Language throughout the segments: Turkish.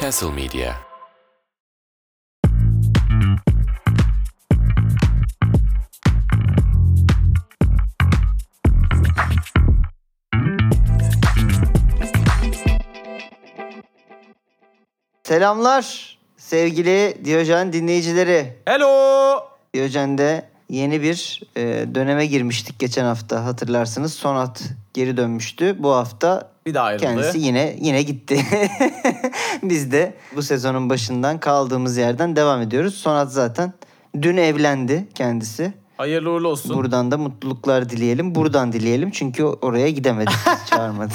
Castle Media. Selamlar sevgili Diyojen dinleyicileri. Hello. Diyojen'de yeni bir e, döneme girmiştik geçen hafta hatırlarsınız. Sonat geri dönmüştü. Bu hafta Bir daha ayrıldı. kendisi yine yine gitti. Biz de bu sezonun başından kaldığımız yerden devam ediyoruz. Sonat zaten dün evlendi kendisi. Hayırlı uğurlu olsun. Buradan da mutluluklar dileyelim. Buradan dileyelim çünkü oraya gidemedik. Çağırmadı.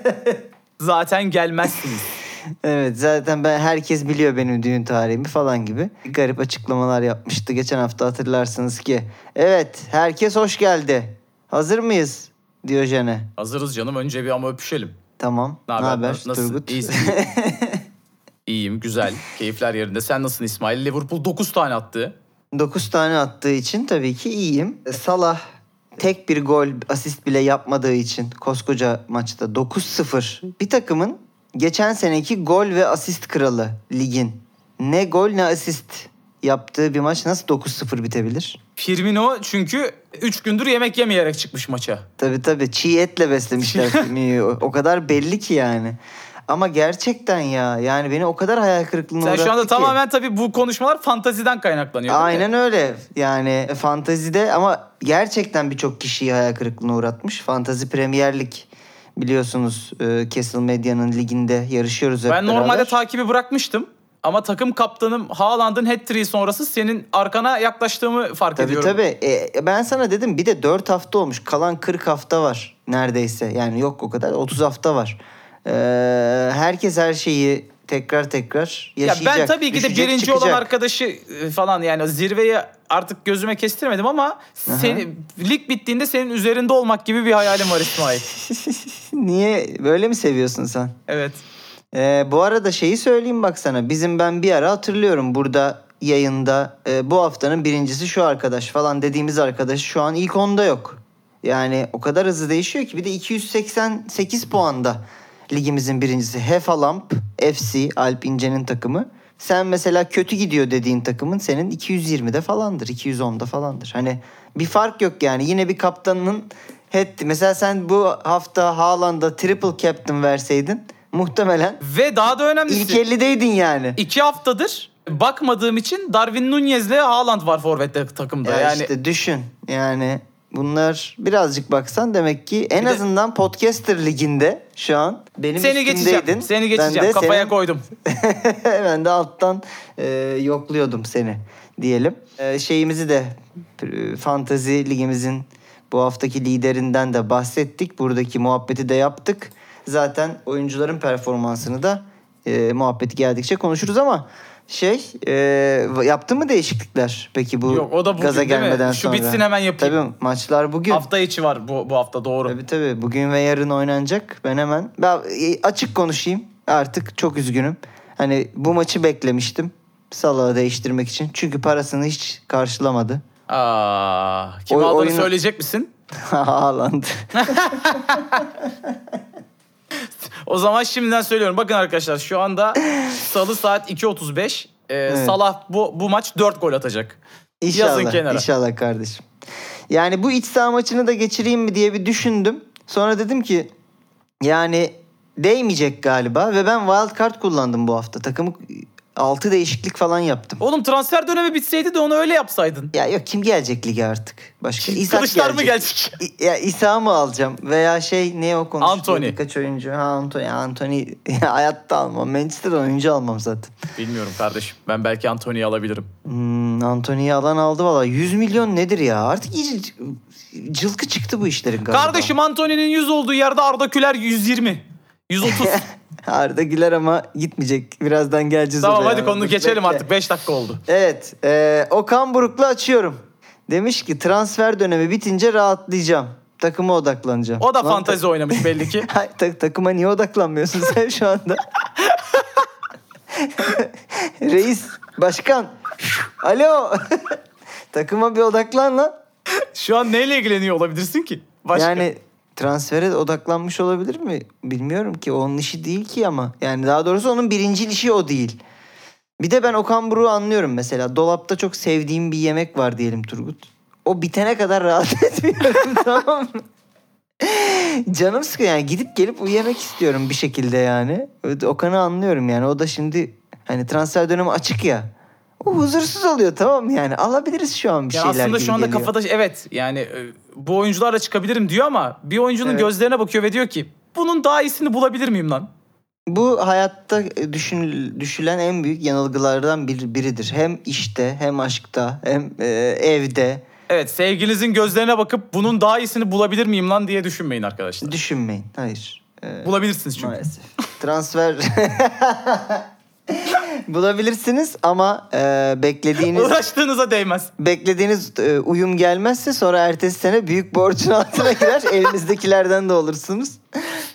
Zaten gelmezsiniz. Evet zaten ben herkes biliyor benim düğün tarihimi falan gibi. Garip açıklamalar yapmıştı geçen hafta hatırlarsınız ki. Evet herkes hoş geldi. Hazır mıyız Diyojen'e? Hazırız canım. Önce bir ama öpüşelim. Tamam. Ne haber? haber Nasıl? Turgut? İyisin. İyiyim, güzel. Keyifler yerinde. Sen nasılsın İsmail? Liverpool 9 tane attı. 9 tane attığı için tabii ki iyiyim. Salah tek bir gol asist bile yapmadığı için koskoca maçta 9-0 bir takımın geçen seneki gol ve asist kralı ligin ne gol ne asist yaptığı bir maç nasıl 9-0 bitebilir? Firmino çünkü 3 gündür yemek yemeyerek çıkmış maça. Tabii tabii çiğ etle beslemişler Firmino'yu. O- kadar belli ki yani. Ama gerçekten ya yani beni o kadar hayal kırıklığına Sen şu anda ki. tamamen tabii bu konuşmalar fantaziden kaynaklanıyor. Aynen öyle. Yani fantazide ama gerçekten birçok kişiyi hayal kırıklığına uğratmış. Fantazi Premier Lig biliyorsunuz e, Castle Medya'nın liginde yarışıyoruz hep Ben beraber. normalde takibi bırakmıştım. Ama takım kaptanım Haaland'ın hat-trick'i sonrası senin arkana yaklaştığımı fark Tabii ediyorum. tabii. E, ben sana dedim bir de 4 hafta olmuş. Kalan 40 hafta var neredeyse. Yani yok o kadar 30 hafta var. E, herkes her şeyi tekrar tekrar Ya yaşayacak. ben tabii ki de birinci olan çıkacak. arkadaşı e, falan yani zirveyi artık gözüme kestirmedim ama seni, lig bittiğinde senin üzerinde olmak gibi bir hayalim var İsmail. Niye böyle mi seviyorsun sen? Evet. Ee, bu arada şeyi söyleyeyim bak sana. Bizim ben bir ara hatırlıyorum burada yayında e, bu haftanın birincisi şu arkadaş falan dediğimiz arkadaş şu an ilk onda yok. Yani o kadar hızlı değişiyor ki bir de 288 puanda ligimizin birincisi Hefalamp FC Alp İnce'nin takımı. Sen mesela kötü gidiyor dediğin takımın senin 220'de falandır, 210'da falandır. Hani bir fark yok yani. Yine bir kaptanının head. Mesela sen bu hafta Haaland'a triple captain verseydin muhtemelen Ve daha da önemlisi. ilk 50'deydin yani. iki haftadır bakmadığım için Darwin Nunez'le Haaland var forvette takımda. Ya yani işte düşün yani bunlar birazcık baksan demek ki en Bir de- azından podcaster liginde şu an benim seni geçeceğim. Seni geçeceğim. de Kafaya senin- koydum. ben de alttan e, yokluyordum seni diyelim. E, şeyimizi de e, fantazi ligimizin bu haftaki liderinden de bahsettik. Buradaki muhabbeti de yaptık. Zaten oyuncuların performansını da e, muhabbeti geldikçe konuşuruz ama şey e, yaptın mı değişiklikler peki bu Yok, o da bugün gaza gelmeden Şu sonra? bitsin hemen yapayım. Tabii maçlar bugün. Hafta içi var bu, bu hafta doğru. Tabii tabii. Bugün ve yarın oynanacak. Ben hemen ben e, açık konuşayım. Artık çok üzgünüm. Hani bu maçı beklemiştim. Salah'ı değiştirmek için. Çünkü parasını hiç karşılamadı. Aa, kim Oy- aldığını oyunu- söyleyecek misin? Haaland. O zaman şimdiden söylüyorum. Bakın arkadaşlar şu anda salı saat 2.35. Ee, Salah bu, bu maç 4 gol atacak. Yazın İnşallah. kenara. İnşallah kardeşim. Yani bu iç saha maçını da geçireyim mi diye bir düşündüm. Sonra dedim ki yani değmeyecek galiba ve ben wild card kullandım bu hafta. Takımı 6 değişiklik falan yaptım. Oğlum transfer dönemi bitseydi de onu öyle yapsaydın. Ya yok kim gelecek lige artık? Başka İshak Kılıçlar mı gelecek? İ- Ya İsa mı alacağım? Veya şey ne o konuştu? Anthony. Birkaç oyuncu. Ha Anthony. Anthony ya hayatta almam. Manchester'dan oyuncu almam zaten. Bilmiyorum kardeşim. Ben belki Anthony'yi alabilirim. Hmm, Anthony'yi alan aldı valla. 100 milyon nedir ya? Artık iyice cılkı çıktı bu işlerin galiba. Kardeşim Anthony'nin 100 olduğu yerde Arda Küler 120. 130. Arda Güler ama gitmeyecek. Birazdan geleceğiz tamam oraya. hadi konuyu Dur, geçelim bekle. artık. 5 dakika oldu. Evet. E, Okan Buruk'la açıyorum. Demiş ki transfer dönemi bitince rahatlayacağım. Takıma odaklanacağım. O da Lan fantezi oynamış belli ki. Ta- takıma niye odaklanmıyorsun sen şu anda? Reis, başkan. Alo. takıma bir odaklan lan. Şu an neyle ilgileniyor olabilirsin ki? Başka. Yani transfere odaklanmış olabilir mi? Bilmiyorum ki. Onun işi değil ki ama. Yani daha doğrusu onun birinci işi o değil. Bir de ben Okan Buruk'u anlıyorum mesela. Dolapta çok sevdiğim bir yemek var diyelim Turgut. O bitene kadar rahat etmiyorum tamam mı? Canım sıkıyor yani gidip gelip uyuyamak istiyorum bir şekilde yani. Okan'ı anlıyorum yani. O da şimdi hani transfer dönemi açık ya. O huzursuz oluyor tamam mı yani alabiliriz şu an bir Ya şeyler aslında şu anda geliyor. kafada evet yani e, bu oyuncularla çıkabilirim diyor ama bir oyuncunun Evet. gözlerine bakıyor ve diyor ki bunun daha iyisini bulabilir miyim lan? Bu hayatta düşün, düşülen en büyük yanılgılardan bir, biridir. Hem işte hem aşkta hem e, evde. Evet sevgilinizin gözlerine bakıp bunun daha iyisini bulabilir miyim lan diye düşünmeyin arkadaşlar. Düşünmeyin. Hayır. E, Bulabilirsiniz çünkü. maalesef. Transfer bulabilirsiniz ama e, beklediğiniz Uğraştığınıza değmez. beklediğiniz e, uyum gelmezse sonra ertesi sene büyük borcun altına girer. Elinizdekilerden de olursunuz.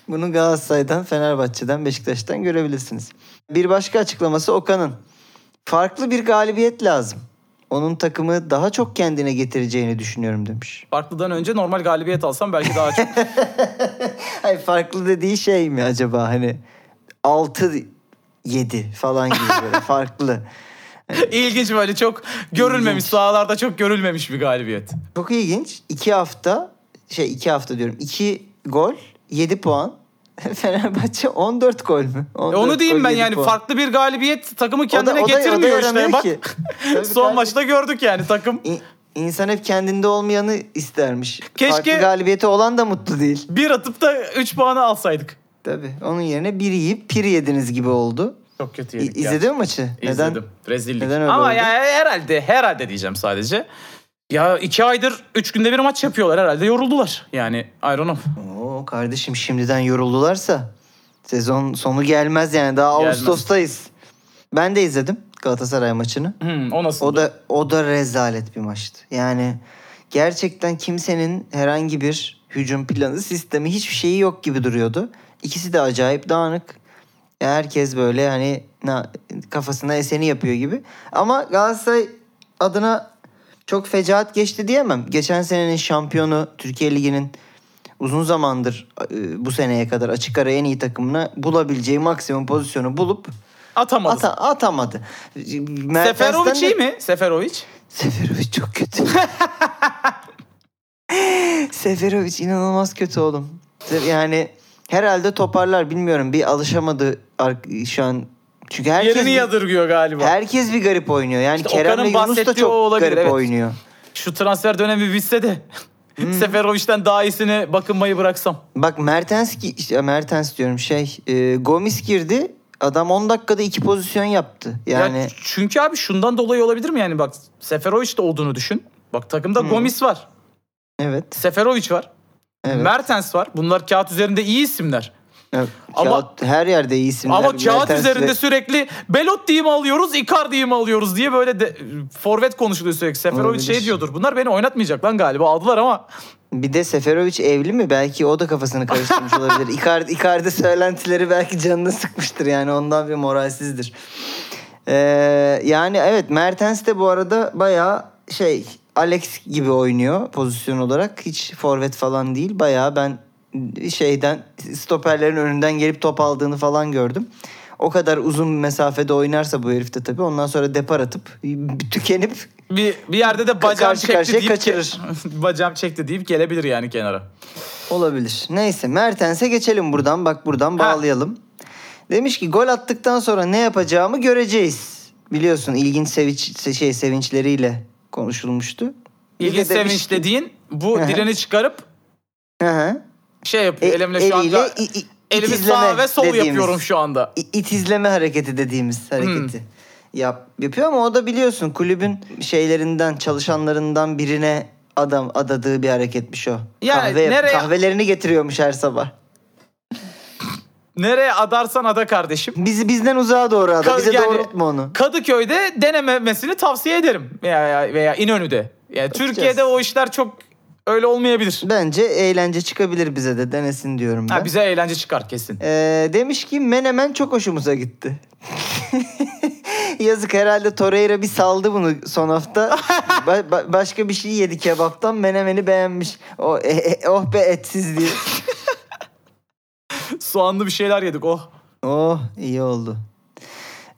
Bunu Galatasaray'dan, Fenerbahçe'den, Beşiktaş'tan görebilirsiniz. Bir başka açıklaması Okan'ın. Farklı bir galibiyet lazım. Onun takımı daha çok kendine getireceğini düşünüyorum demiş. Farklıdan önce normal galibiyet alsam belki daha çok. Hayır farklı dediği şey mi acaba hani 6 7 falan gibi böyle farklı. İlginç böyle çok görülmemiş İlginç. sahalarda çok görülmemiş bir galibiyet. Çok ilginç. 2 hafta şey 2 hafta diyorum. 2 gol 7 puan. Fenerbahçe 14 gol mü? E 14 onu diyeyim ben 7 yani puan. farklı bir galibiyet takımı O da- kendine o da- o da getirmiyor işte yaramıyor bak. ki. Son maçta gördük yani takım. İ- İnsan hep kendinde olmayanı istermiş. Keşke- Farklı galibiyeti olan da mutlu değil. Bir atıp da 3 puanı alsaydık. Tabii. Onun yerine bir yiyip pir yediniz gibi oldu. Çok kötü İ- yedik İzledin mi maçı? İzledim. Rezillik. neden öyle Ama oldu? ya herhalde herhalde diyeceğim sadece. Ya iki aydır üç günde bir maç yapıyorlar herhalde yoruldular. Yani I don't know. Oo kardeşim şimdiden yoruldularsa sezon sonu gelmez yani daha Gelmez. Ağustos'tayız. Ben de izledim Galatasaray maçını. Hmm, o nasıl? O da o da rezalet bir maçtı. Yani gerçekten kimsenin herhangi bir hücum planı, sistemi hiçbir şeyi yok gibi duruyordu. İkisi de acayip dağınık. Herkes böyle hani na- kafasına eseni yapıyor gibi. Ama Galatasaray adına çok fecaat geçti diyemem. Geçen senenin şampiyonu Türkiye Ligi'nin uzun zamandır e, bu seneye kadar açık ara en iyi takımına bulabileceği maksimum pozisyonu bulup Atamadı. ata- atamadı. Seferovic de- iyi mi? Seferovic. Seferovic çok kötü. Seferovic inanılmaz kötü oğlum. Yani herhalde toparlar bilmiyorum. Bir alışamadı şu an. Çünkü herkes Yerini bir, yadırgıyor galiba. herkes bir garip oynuyor. Yani İşte Kerem'le Yunus da çok olabilir, garip evet. oynuyor. Şu transfer dönemi bitse de Hmm. Seferovic'den daha iyisini bakınmayı bıraksam. Bak Mertens ki işte Mertens diyorum şey e, Gomis girdi. Adam 10 dakikada iki pozisyon yaptı. Yani Ya çünkü abi şundan dolayı olabilir mi yani bak Seferovic de olduğunu düşün. Bak takımda Hmm. Gomis var. evet. Seferovic var. Evet. Mertens var. Bunlar kağıt üzerinde iyi isimler. evet. Ama- Kağıt- her yerde iyi isimler. Ama kağıt üzerinde sürekli Belotti'yi mi alıyoruz, Icardi'yi mi alıyoruz diye böyle de, forvet konuşuluyor sürekli. Seferovic şey diyordur. Bunlar beni oynatmayacak lan galiba. Aldılar ama Bir de Seferovic evli mi? Belki o da kafasını karıştırmış olabilir. Icardi, Icardi söylentileri belki canını sıkmıştır yani ondan bir moralsizdir. Ee, yani evet Mertens de bu arada bayağı şey Alex gibi oynuyor pozisyon olarak. Hiç forvet falan değil. Bayağı ben şeyden stoperlerin önünden gelip top aldığını falan gördüm. O kadar uzun mesafede oynarsa bu herif de tabii ondan sonra depar atıp tükenip bir, bir yerde de bacağım Karşı çekti deyip kaçırır. bacağım çekti deyip gelebilir yani kenara. Olabilir. Neyse Mertens'e geçelim buradan. Bak buradan bağlayalım. Demiş ki gol attıktan sonra ne yapacağımı göreceğiz. Biliyorsun ilginç sevinç, şey sevinçleriyle konuşulmuştu. Bir İlginç de demiş sevinç ki- dediğin bu Hı hı. dilini çıkarıp Hı hı. şey yapıyor. E- elimle şu anda i- i- elimi itizleme sağ ve sol dediğimiz- yapıyorum şu anda. i- itizleme hareketi dediğimiz hareketi. Yap, yapıyor ama o da biliyorsun kulübün şeylerinden, çalışanlarından birine adam adadığı bir hareketmiş o. Ya Kahve, nereye- Kahvelerini getiriyormuş her sabah. Nereye adarsan ada kardeşim. Bizi bizden uzağa doğru ada. Ka- Bize yani doğrultma onu. Kadıköy'de denememesini tavsiye ederim. Veya, veya İnönü'de. Yani Türkiye'de o işler çok öyle olmayabilir. Bence eğlence çıkabilir bize de denesin diyorum ben. Ha, bize eğlence çıkar kesin. Ee, demiş ki Menemen çok hoşumuza gitti. Yazık herhalde Torreira bir saldı bunu son hafta. Ba- ba- başka bir şey yedi kebaptan Menemen'i beğenmiş. O, e- e- oh be etsiz diye. Soğanlı bir şeyler yedik oh. Oh iyi oldu.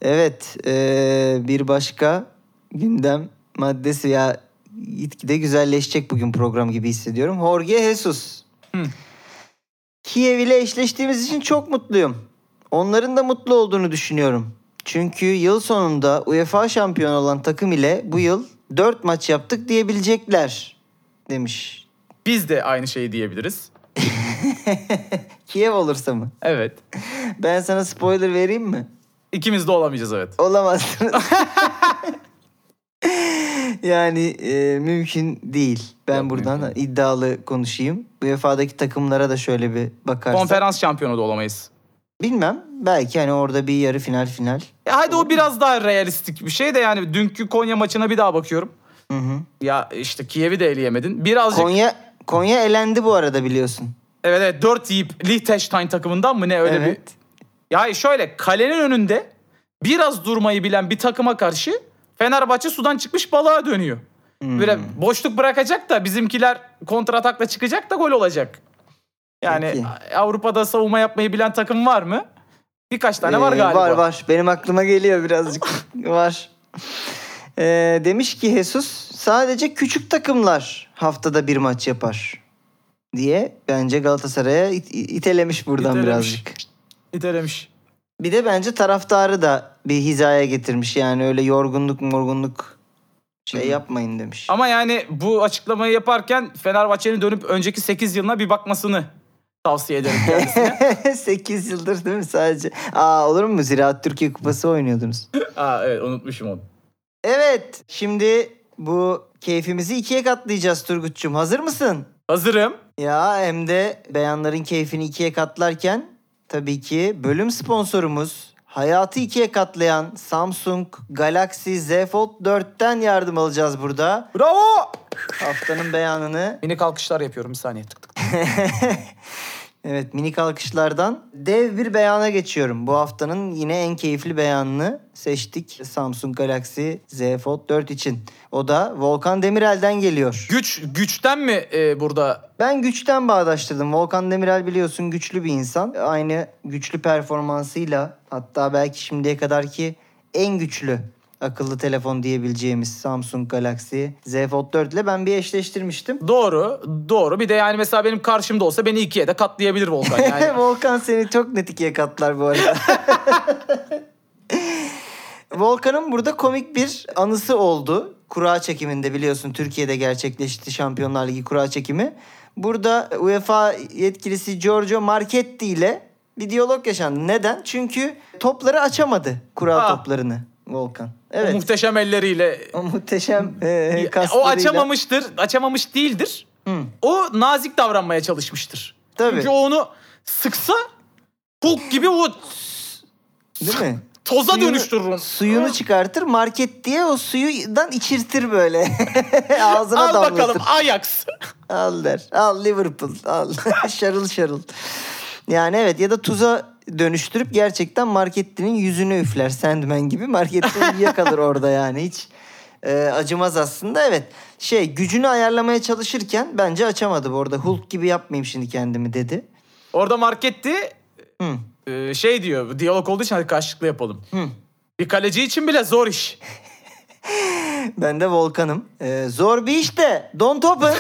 Evet ee, bir başka gündem maddesi ya gitgide güzelleşecek bugün program gibi hissediyorum. Jorge Jesus. Hı. Kiev ile eşleştiğimiz için çok mutluyum. Onların da mutlu olduğunu düşünüyorum. Çünkü yıl sonunda UEFA şampiyonu olan takım ile bu yıl 4 maç yaptık diyebilecekler demiş. Biz de aynı şeyi diyebiliriz. Kiev olursa mı? Evet. Ben sana spoiler vereyim mi? İkimiz de olamayacağız evet. Olamazsınız. yani e, mümkün değil. Ben Yok, buradan mümkün. iddialı konuşayım. UEFA'daki takımlara da şöyle bir bakarsak. Konferans şampiyonu da olamayız. Bilmem. Belki hani orada bir yarı final final. Ya hadi o biraz daha realistik bir şey de yani dünkü Konya maçına bir daha bakıyorum. Hı hı. Ya işte Kiev'i de eleyemedin. Birazcık Konya Konya elendi bu arada biliyorsun. Evet evet 4 yiyip Liechtenstein takımından mı ne öyle evet. bir. Ya şöyle kalenin önünde biraz durmayı bilen bir takıma karşı Fenerbahçe sudan çıkmış balığa dönüyor. Hmm. Böyle boşluk bırakacak da bizimkiler kontratakla çıkacak da gol olacak. Yani Peki. Avrupa'da savunma yapmayı bilen takım var mı? Birkaç tane var Ee, galiba. Var var. Benim aklıma geliyor birazcık. var. Ee, demiş ki Jesus sadece küçük takımlar haftada bir maç yapar diye bence Galatasaray'a it- itelemiş buradan İtelemiş. birazcık. İtelemiş. Bir de bence taraftarı da bir hizaya getirmiş. Yani öyle yorgunluk morgunluk şey Hı. yapmayın demiş. Ama yani bu açıklamayı yaparken Fenerbahçe'nin dönüp önceki 8 yılına bir bakmasını tavsiye ederim kendisine. 8 yıldır değil mi sadece? Aa olur mu? Ziraat Türkiye Kupası oynuyordunuz. Aa evet unutmuşum onu. Evet. Şimdi bu keyfimizi ikiye katlayacağız Turgut'cum. Hazır mısın? Hazırım. Ya hem de beyanların keyfini ikiye katlarken tabii ki bölüm sponsorumuz hayatı ikiye katlayan Samsung Galaxy Z Fold 4'ten yardım alacağız burada. Bravo. Haftanın beyanını Minik alkışlar yapıyorum bir saniye. Tık tık. evet minik alkışlardan dev bir beyana geçiyorum. Bu haftanın yine en keyifli beyanını seçtik Samsung Galaxy Z Fold 4 için. O da Volkan Demirel'den geliyor. Güç güçten mi e, burada? Ben güçten bağdaştırdım. Volkan Demirel biliyorsun güçlü bir insan. Aynı güçlü performansıyla hatta belki şimdiye kadarki en güçlü akıllı telefon diyebileceğimiz Samsung Galaxy Z Fold 4 ile ben bir eşleştirmiştim. Doğru, doğru. Bir de yani mesela benim karşımda olsa beni ikiye de katlayabilir Volkan. Yani Volkan seni çok net ikiye katlar bu arada. Volkan'ın burada komik bir anısı oldu. Kura çekiminde biliyorsun Türkiye'de gerçekleşti Şampiyonlar Ligi kura çekimi. Burada UEFA yetkilisi Giorgio Marchetti ile bir diyalog yaşandı. Neden? Çünkü topları açamadı kura Ah. toplarını Volkan. o Evet. muhteşem elleriyle. O muhteşem e, kaslarıyla. o açamamıştır, açamamış değildir. Hı. O nazik davranmaya çalışmıştır. Tabii. Çünkü o onu sıksa Hulk gibi o Değil mi? toza Suyunu- dönüştürür. Suyunu çıkartır market diye o suyudan içirtir böyle. Ağzına Al damlatır. bakalım Ajax. Al der. Al Liverpool. Al. şarıl şarıl. Yani evet ya da tuza dönüştürüp gerçekten markettinin yüzünü üfler. Sandman gibi markettinin yakalır orada yani hiç e, acımaz aslında. Evet şey gücünü ayarlamaya çalışırken bence açamadı bu arada. Hulk gibi yapmayayım şimdi kendimi dedi. Orada marketti Hı. e, şey diyor diyalog olduğu için hadi karşılıklı yapalım. Hı. Bir kaleci için bile zor iş. Ben de Volkan'ım. E, zor bir iş de don't open.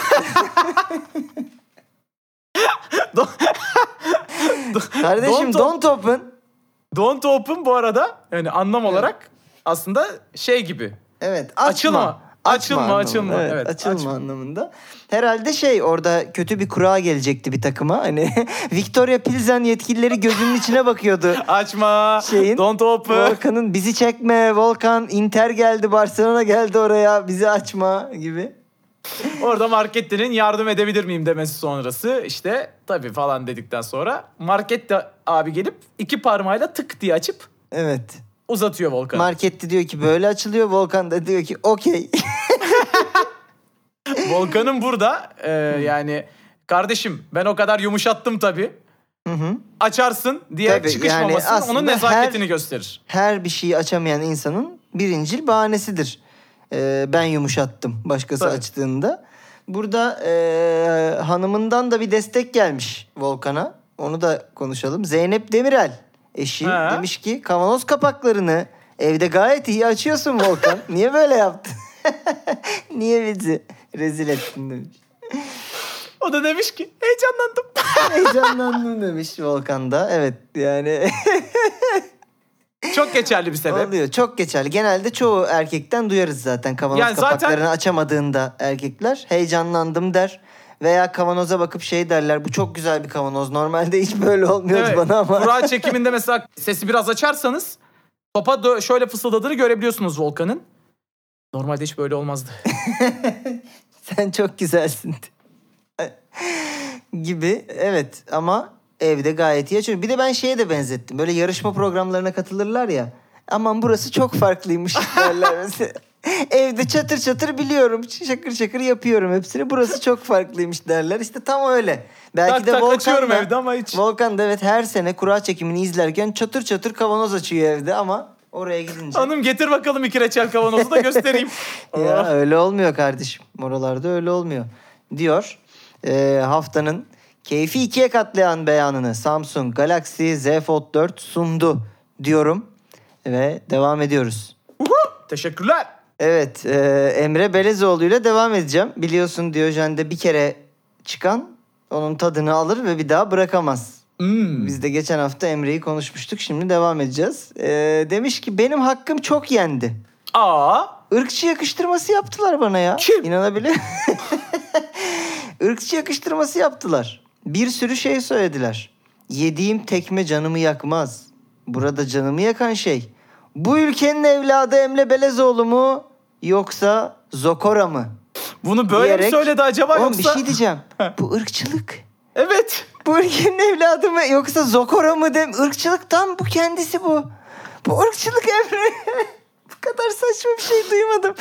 Kardeşim Don't don't open. Don't open bu arada yani anlam olarak aslında şey gibi. Evet açma. Açılma. Açılma, anlamında. açılma. Evet, Evet, açılma açma. anlamında. Herhalde şey orada kötü bir kura gelecekti bir takıma. Hani Victoria Pilsen yetkilileri gözünün içine bakıyordu. Açma. Şeyin, Don't open. Volkan'ın bizi çekme Volkan Inter geldi Barcelona geldi oraya bizi açma gibi. Orada markettinin yardım edebilir miyim demesi sonrası işte tabii falan dedikten sonra market de abi gelip iki parmağıyla tık diye açıp Evet. uzatıyor Volkan. Markette diyor ki böyle açılıyor. Volkan da diyor ki okey. Volkan'ın burada e, yani kardeşim ben o kadar yumuşattım tabii. Hı hı. Açarsın diye Tabii, çıkışmaması yani aslında onun nezaketini her- gösterir. Her bir şeyi açamayan insanın birincil bahanesidir. Ee, ben yumuşattım başkası Tabii. açtığında. Burada ee, hanımından da bir destek gelmiş Volkan'a. Onu da konuşalım. Zeynep Demirel eşi Ha. demiş ki kavanoz kapaklarını evde gayet iyi açıyorsun Volkan. Niye böyle yaptın? Niye bizi rezil ettin demiş. O da demiş ki heyecanlandım. Heyecanlandım demiş Volkan da. Evet yani Çok geçerli bir sebep. oluyor. Çok geçerli. Genelde çoğu erkekten duyarız zaten kavanoz Yani zaten- kapaklarını açamadığında erkekler heyecanlandım der. Veya kavanoza bakıp şey derler bu çok güzel bir kavanoz. Normalde hiç böyle olmuyordu Evet. bana ama. Kura çekiminde mesela sesi biraz açarsanız topa şöyle fısıldadığını görebiliyorsunuz Volkan'ın. Normalde hiç böyle olmazdı. Sen çok güzelsin. gibi evet ama evde gayet iyi açıyor. Bir de ben şeye de benzettim. Böyle yarışma programlarına katılırlar ya. Aman burası çok farklıymış derler mesela. Evde çatır çatır biliyorum. Şakır şakır yapıyorum hepsini. Burası çok farklıymış derler. İşte tam öyle. Belki Tak de tak Volkan açıyorum da, evde ama hiç. Volkan da evet her sene kura çekimini izlerken çatır çatır kavanoz açıyor evde ama oraya gidince. Hanım getir bakalım iki reçel kavanozu da göstereyim. Ya öyle olmuyor kardeşim. Oralarda öyle olmuyor. Diyor Ee, haftanın keyfi ikiye katlayan beyanını Samsung Galaxy Z Fold 4 sundu diyorum. Ve devam ediyoruz. Uhu! Teşekkürler. Evet e, Emre Belezoğlu ile devam edeceğim. Biliyorsun Diyojen'de bir kere çıkan onun tadını alır ve bir daha bırakamaz. Hmm. Biz de geçen hafta Emre'yi konuşmuştuk. Şimdi devam edeceğiz. Ee, demiş ki benim hakkım çok yendi. Aa. Irkçı yakıştırması yaptılar bana ya. Kim? İnanabiliyor Irkçı yakıştırması yaptılar. Bir sürü şey söylediler. Yediğim tekme canımı yakmaz. Burada canımı yakan şey. Bu ülkenin evladı Emre Belezoğlu mu yoksa Zokora mı? Bunu böyle mi Diyerek- söyledi acaba Oğlum yoksa? bir şey diyeceğim. Bu ırkçılık. Evet. Bu ülkenin evladı mı yoksa Zokora mı dem? Irkçılıktan bu kendisi bu. Bu ırkçılık Emre. kadar saçma bir şey duymadım.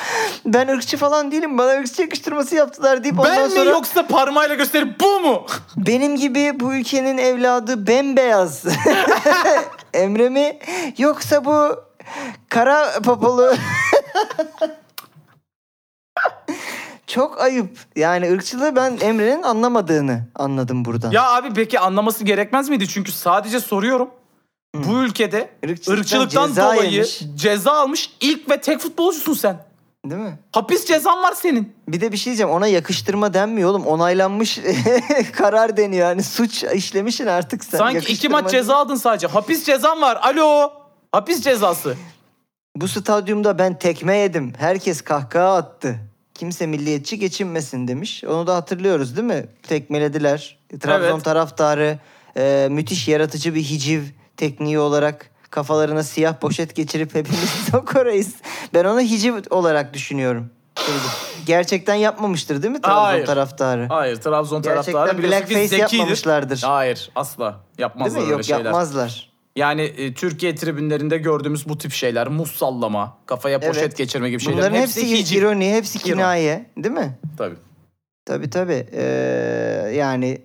Ben ırkçı falan değilim. Bana ırkçı yakıştırması yaptılar deyip ondan Ben sonra mi yoksa parmağıyla gösterip bu mu? benim gibi bu ülkenin evladı bembeyaz. Emre mi yoksa bu kara papalı Çok ayıp. Yani ırkçılığı ben Emre'nin anlamadığını anladım buradan. ya abi peki anlaması gerekmez miydi? Çünkü sadece soruyorum. Bu ülkede ırkçılıktan ceza dolayı yemiş. ceza almış ilk ve tek futbolcusun sen. Değil mi? Hapis cezan var senin. Bir de bir şey diyeceğim. Ona yakıştırma denmiyor oğlum. Onaylanmış karar deniyor. Yani suç işlemişsin artık sen. Sanki iki maç ceza aldın sadece. Hapis cezan var. Alo. Hapis cezası. Bu stadyumda ben tekme yedim. Herkes kahkaha attı. Kimse milliyetçi geçinmesin demiş. Onu da hatırlıyoruz değil mi? Tekmelediler. Trabzon Evet. taraftarı e, müthiş yaratıcı bir hiciv tekniği olarak kafalarına siyah poşet geçirip hepimiz sokorayız. Ben onu hiciv olarak düşünüyorum. Gerçekten yapmamıştır değil mi Trabzon Hayır. taraftarı? Hayır Trabzon Gerçekten taraftarı biliyorsun ki blackface zekidir. yapmamışlardır. Hayır asla Değil yapmazlar mi? öyle Yok şeyler. yapmazlar. Yani e, Türkiye tribünlerinde gördüğümüz bu tip şeyler muz sallama, kafaya poşet Evet. geçirme gibi şeyler. Bunların hepsi, hiciv. ironi, hepsi kinaye. Değil mi? Tabii. Tabii tabii. Ee, yani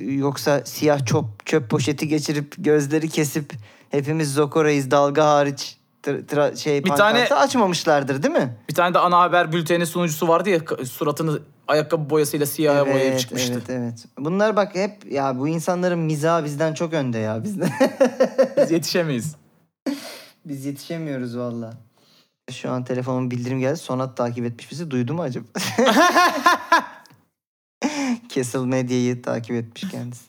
yoksa siyah çöp, çöp poşeti geçirip gözleri kesip hepimiz Zokora'yız dalga hariç tıra- şey Bir tane- açmamışlardır değil mi? Bir tane de ana haber bülteni sunucusu vardı ya suratını ayakkabı boyasıyla siyaha boyayıp çıkmıştı. evet, evet. Bunlar bak hep ya bu insanların mizahı bizden çok önde ya. Bizden. Biz yetişemeyiz. Biz yetişemiyoruz valla. Şu an telefonun bildirim geldi. Sonat takip etmiş bizi. Duydu mu acaba? Castle Medya'yı takip etmiş kendisi.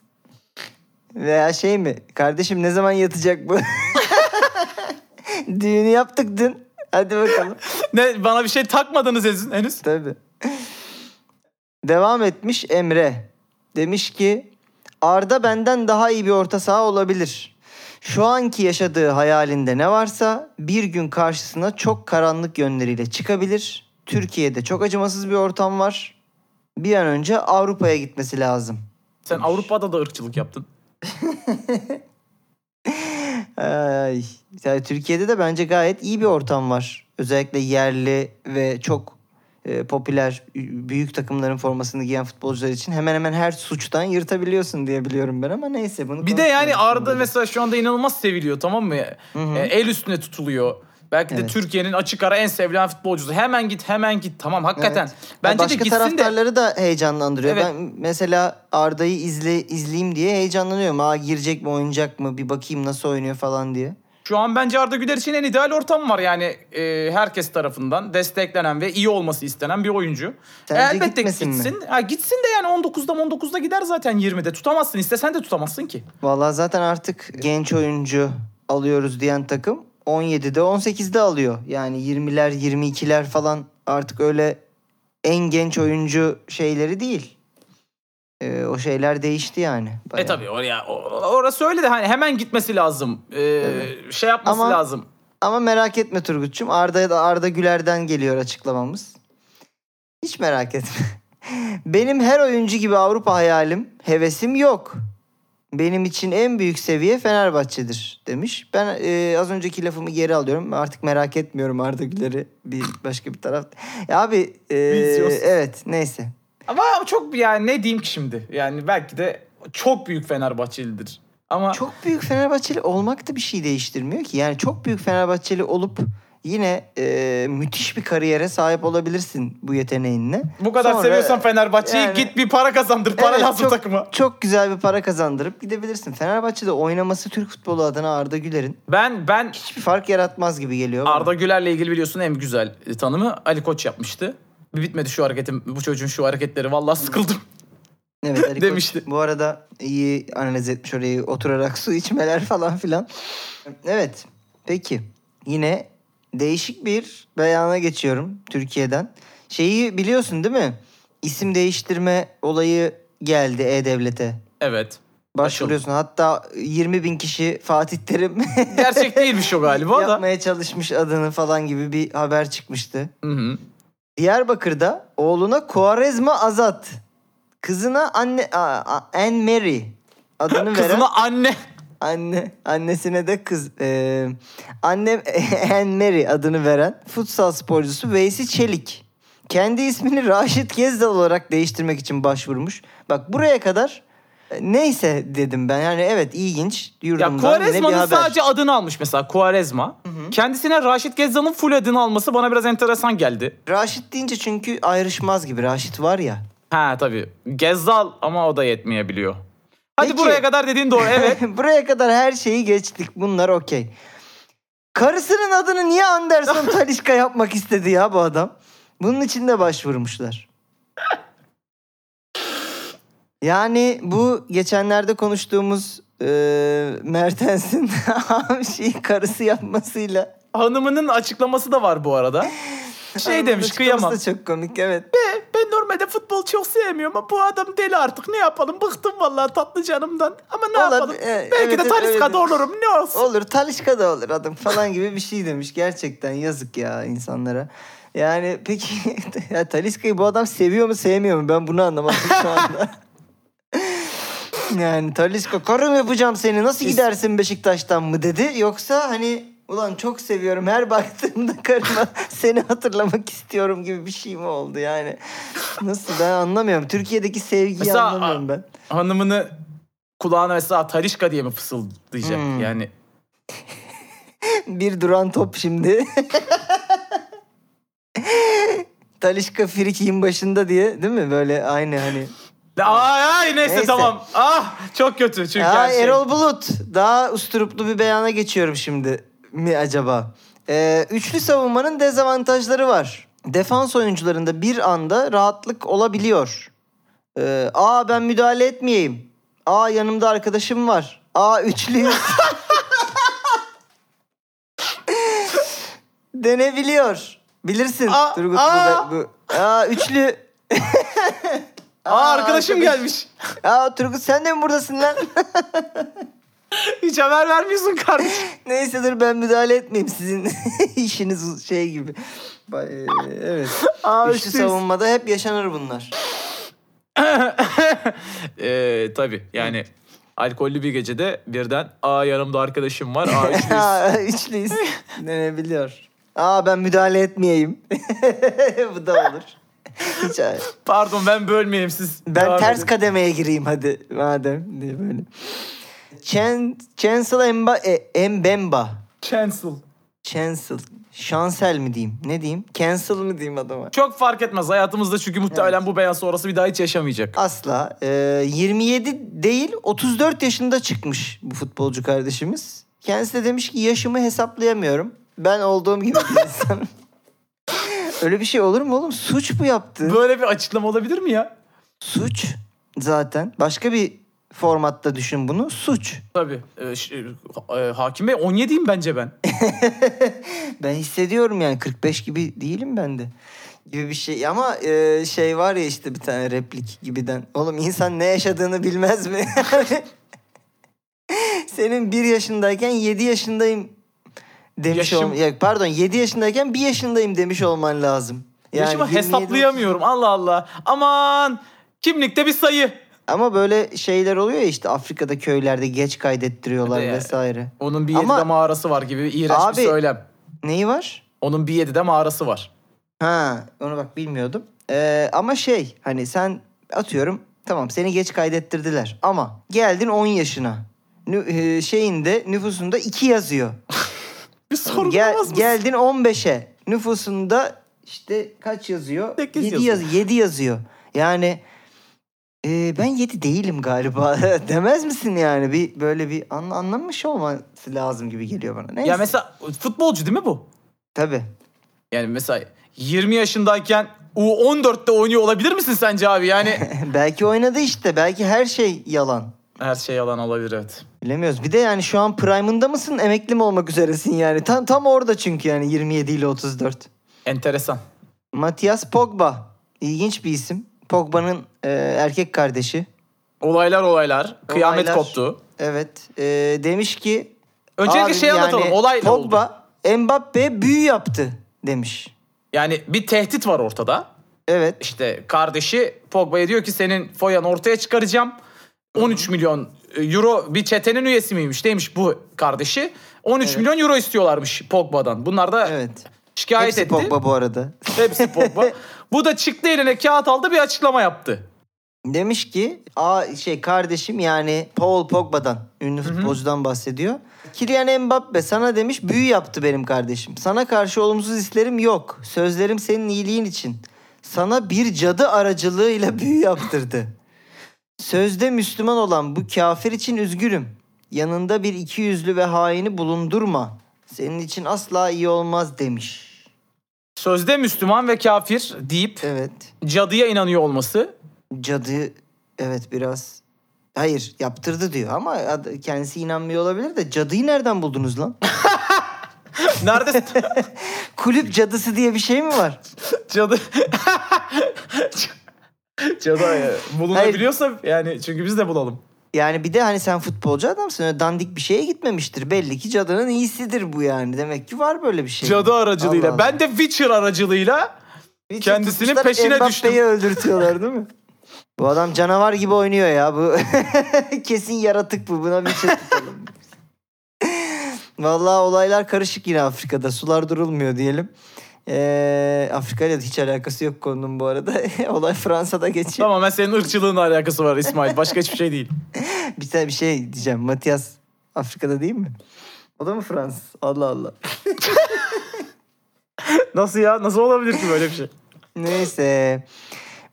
Veya şey mi? Kardeşim ne zaman yatacak bu? Düğünü yaptık dün. Hadi bakalım. ne bana bir şey takmadınız henüz. henüz. Tabii. Devam etmiş Emre. Demiş ki Arda benden daha iyi bir orta saha olabilir. Şu anki yaşadığı hayalinde ne varsa bir gün karşısına çok karanlık yönleriyle çıkabilir. Türkiye'de çok acımasız bir ortam var. Bir an önce Avrupa'ya gitmesi lazım. Sen Avrupa'da da ırkçılık yaptın. Ay, yani Türkiye'de de bence gayet iyi bir ortam var. Özellikle yerli ve çok e, popüler büyük takımların formasını giyen futbolcular için hemen hemen her suçtan yırtabiliyorsun diye biliyorum ben ama neyse bunu Bir de yani Arda mesela şu anda inanılmaz seviliyor tamam mı? hı. E, el üstüne tutuluyor. Belki de Evet. Türkiye'nin açık ara en sevilen futbolcusu. Hemen git, hemen git. Tamam hakikaten. Evet. Bence Başka de gitsin de. taraftarları da heyecanlandırıyor. Evet. Ben mesela Arda'yı izle izleyeyim diye heyecanlanıyorum. Aa girecek mi, oynayacak mı? Bir bakayım nasıl oynuyor falan diye. Şu an bence Arda Güler için en ideal ortam var. Yani e, herkes tarafından desteklenen ve iyi olması istenen bir oyuncu. Sence E, elbette gitmesin mi? gitsin. Ha, gitsin de yani 19'da 19'da gider zaten 20'de. Tutamazsın. İstesen de tutamazsın ki. Vallahi zaten artık genç oyuncu alıyoruz diyen takım 17'de 18'de alıyor. Yani 20'ler 22'ler falan artık öyle en genç oyuncu şeyleri değil. Ee, o şeyler değişti yani. E bayağı. tabii oraya orası öyle de hani hemen gitmesi lazım. E, Şey yapması Ama- lazım. Ama merak etme Turgut'cum. Arda da Arda Güler'den geliyor açıklamamız. Hiç merak etme. Benim her oyuncu gibi Avrupa hayalim, hevesim yok. Benim için en büyük seviye Fenerbahçe'dir demiş. Ben e, az önceki lafımı geri alıyorum. Artık merak etmiyorum Arda Güler'i bir başka bir taraf. Ya abi e, evet neyse. Ama çok yani ne diyeyim ki şimdi? Yani belki de çok büyük Fenerbahçelidir. Ama Çok büyük Fenerbahçeli olmak da bir şey değiştirmiyor ki. Yani çok büyük Fenerbahçeli olup yine e, müthiş bir kariyere sahip olabilirsin bu yeteneğinle. bu kadar Sonra- seviyorsan Fenerbahçe'yi yani- git bir para kazandır. Para Evet, lazım çok, takıma. Çok güzel bir para kazandırıp gidebilirsin. Fenerbahçe'de oynaması Türk futbolu adına Arda Güler'in Ben ben hiçbir fark yaratmaz gibi geliyor. bana. Arda Güler'le ilgili biliyorsun en güzel tanımı Ali Koç yapmıştı. Bir bitmedi şu hareketim, bu çocuğun şu hareketleri. Vallahi sıkıldım. evet, Ali Koç demişti. Bu arada iyi analiz etmiş orayı oturarak su içmeler falan filan. Evet. Peki. Yine değişik bir beyana geçiyorum Türkiye'den. Şeyi biliyorsun değil mi? İsim değiştirme olayı geldi E-Devlet'e. Evet. Başvuruyorsun. Hatta 20 bin kişi Fatih Terim Gerçek değilmiş o galiba da. yapmaya çalışmış adını falan gibi bir haber çıkmıştı. Hı hı. Diyarbakır'da oğluna Kuarezma Azat, kızına anne a, a- Anne Mary adını veren Kızına anne. Anne annesine de kız e, annem Anne Mary adını veren futsal sporcusu Veysi Çelik kendi ismini Raşit Gezdal olarak değiştirmek için başvurmuş. Bak buraya kadar e, neyse dedim ben. Yani evet ilginç. Ya Quaresma'nın sadece adını almış mesela Quaresma. Kendisine Raşit Gezzal'ın full adını alması bana biraz enteresan geldi. Raşit deyince çünkü ayrışmaz gibi. Raşit var ya. Ha tabii. Gezzal ama o da yetmeyebiliyor. Hadi Peki. buraya kadar dediğin doğru. Evet. Buraya kadar her şeyi geçtik. Bunlar okey. Karısının adını niye Anderson Talişka yapmak istedi ya bu adam? Bunun için de başvurmuşlar. Yani bu geçenlerde konuştuğumuz e, Mertens'in şeyi karısı yapmasıyla. Hanımının açıklaması da var bu arada. Şey Hanımın demiş kıyamam. da çok komik evet. Ben normalde futbol çok sevmiyorum ama bu adam deli artık ne yapalım bıktım vallahi tatlı canımdan. Ama ne Olabilir, yapalım e, belki evet, de evet, Taliska'da öyle. olurum ne olsun. Olur Talişka da olur adım falan gibi bir şey demiş. Gerçekten yazık ya insanlara. Yani peki ya Taliska'yı bu adam seviyor mu sevmiyor mu? Ben bunu anlamadım şu anda. yani Taliska karım yapacağım seni nasıl gidersin Beşiktaş'tan mı dedi. Yoksa hani ulan çok seviyorum her baktığımda karıma seni hatırlamak istiyorum gibi bir şey mi oldu yani. Nasıl ben anlamıyorum. Türkiye'deki sevgiyi Mesela, anlamıyorum ben. Hanımını kulağına mesela Talişka diye mi fısıldayacak Hmm. yani. Bir duran top şimdi. Talişka Frikik'in başında diye değil mi? Böyle aynı hani. Ay ay neyse, Neyse. tamam. Ah çok kötü çünkü Aa, her şey. Erol Bulut. Daha usturuplu bir beyana geçiyorum şimdi mi acaba? Ee, üçlü savunmanın dezavantajları var. Defans oyuncularında bir anda rahatlık olabiliyor. Ee, aa ben müdahale etmeyeyim. Aa yanımda arkadaşım var. Aa üçlüyüz. Denebiliyor. Bilirsin Aa, Turgut aa. bu, bu. Aa üçlü. Aa arkadaşım arkadaş. gelmiş. Aa Turgut sen de mi buradasın lan? Hiç haber vermiyorsun kardeşim. Neyse dur ben müdahale etmeyeyim sizin işiniz şey gibi. E, evet. Aa, Üçlü savunmada hep yaşanır bunlar. ee, tabii yani alkollü bir gecede birden aa yanımda arkadaşım var. Aa üçlüyüz. Üçlüyüz. Denebiliyor. Aa ben müdahale etmeyeyim. Bu da olur. Hiç hayır. Pardon ben bölmeyeyim siz. Ben devam ters edin. kademeye gireyim hadi madem diye böyle. Chen, Chancellor Emba, e, Mbemba. Chancel. Cancel. Şansel mi diyeyim? Ne diyeyim? Cancel mı diyeyim adama? Çok fark etmez hayatımızda çünkü muhtemelen bu beyan sonrası bir daha hiç yaşamayacak. Asla. Ee, 27 değil 34 yaşında çıkmış bu futbolcu kardeşimiz. Kendisi de demiş ki yaşımı hesaplayamıyorum. Ben olduğum gibi bir insanım. Öyle bir şey olur mu oğlum? Suç bu yaptı. Böyle bir açıklama olabilir mi ya? Suç zaten. Başka bir formatta düşün bunu. Suç. Tabii. Ee, ş- e, hakim Bey 17'yim bence ben. Ben hissediyorum yani 45 gibi değilim ben de. Gibi bir şey ama e, şey var ya işte bir tane replik gibiden. Oğlum insan ne yaşadığını bilmez mi? Senin bir yaşındayken 7 yaşındayım demiş Yaşım- ol- ya pardon 7 yaşındayken 1 yaşındayım demiş olman lazım. Yaşımı 27, hesaplayamıyorum Allah Allah. Aman kimlikte bir sayı. Ama böyle şeyler oluyor ya işte Afrika'da köylerde geç kaydettiriyorlar Hadi ya. vesaire. Onun bir Ama- yedide mağarası var gibi iğrenç Abi- bir söylem. Neyi var? Onun bir yedide mağarası var. Ha onu bak bilmiyordum. Ee, ama şey hani sen atıyorum tamam seni geç kaydettirdiler ama geldin 10 yaşına. Nü, e, şeyinde nüfusunda 2 yazıyor. Bir sorun Gel, olmaz mı? geldin 15'e nüfusunda işte kaç yazıyor? Sekiz 7 yazıyor. yaz 7 yazıyor. Yani e, ben 7 değilim galiba demez misin yani? Bir böyle bir an, anlamış olması lazım gibi geliyor bana. Neyse. Ya mesela futbolcu değil mi bu? Tabii. Yani mesela 20 yaşındayken U14'te oynuyor olabilir misin sence abi? Yani belki oynadı işte. Belki her şey yalan. her şey yalan olabilir evet. Bilemiyoruz. Bir de yani şu an prime'ında mısın? Emekli mi olmak üzeresin yani? Tam tam orada çünkü yani 27 ile 34. Enteresan. Matias Pogba. İlginç bir isim. Pogba'nın e, erkek kardeşi. Olaylar olaylar. Kıyamet Olaylar. koptu. Evet. E, demiş ki Öncelikle "Abi şey anlatalım. yani Olaylar oldu. Pogba Mbappe'ye büyü yaptı demiş. Yani bir tehdit var ortada. Evet. İşte kardeşi Pogba'ya diyor ki senin foyanı ortaya çıkaracağım. 13 milyon euro bir çetenin üyesi miymiş? Neymiş bu kardeşi? 13 Evet. milyon euro istiyorlarmış Pogba'dan. Bunlar da Evet. şikayet Hepsi etti. Pogba bu arada. Hepsi Pogba. bu da çıktı eline kağıt aldı bir açıklama yaptı. Demiş ki a şey kardeşim yani Paul Pogba'dan ünlü futbolcudan bahsediyor. Kylian Mbappe sana demiş büyü yaptı benim kardeşim. Sana karşı olumsuz hislerim yok. Sözlerim senin iyiliğin için. Sana bir cadı aracılığıyla büyü yaptırdı. Sözde Müslüman olan bu kafir için üzgünüm. Yanında bir iki yüzlü ve haini bulundurma. Senin için asla iyi olmaz demiş. Sözde Müslüman ve kafir deyip Evet. cadıya inanıyor olması cadı evet biraz hayır yaptırdı diyor ama ad- kendisi inanmıyor olabilir de cadıyı nereden buldunuz lan? Nerede Kulüp cadısı diye bir şey mi var? cadı cadı bulunabiliyorsa yani çünkü biz de bulalım. Yani bir de hani sen futbolcu adamsın öyle dandik bir şeye gitmemiştir. Belli ki cadının iyisidir bu yani. Demek ki var böyle bir şey. Cadı aracılığıyla. Allah Allah. Ben de Witcher aracılığıyla Bir kendisinin tutmuşlar, peşine Mbappe'yi düştüm. öldürtüyorlar değil mi? Bu adam canavar gibi oynuyor ya. Bu kesin yaratık bu. Buna bir şey tutalım. Vallahi olaylar karışık yine Afrika'da. Sular durulmuyor diyelim. Ee, Afrika ile hiç alakası yok konunun bu arada. Olay Fransa'da geçiyor. tamamen senin ırkçılığınla alakası var İsmail. Başka hiçbir şey değil. Bir tane bir şey diyeceğim. Matias Afrika'da değil mi? O da mı Fransız? Allah Allah. Nasıl ya? Nasıl olabilir ki böyle bir şey? Neyse.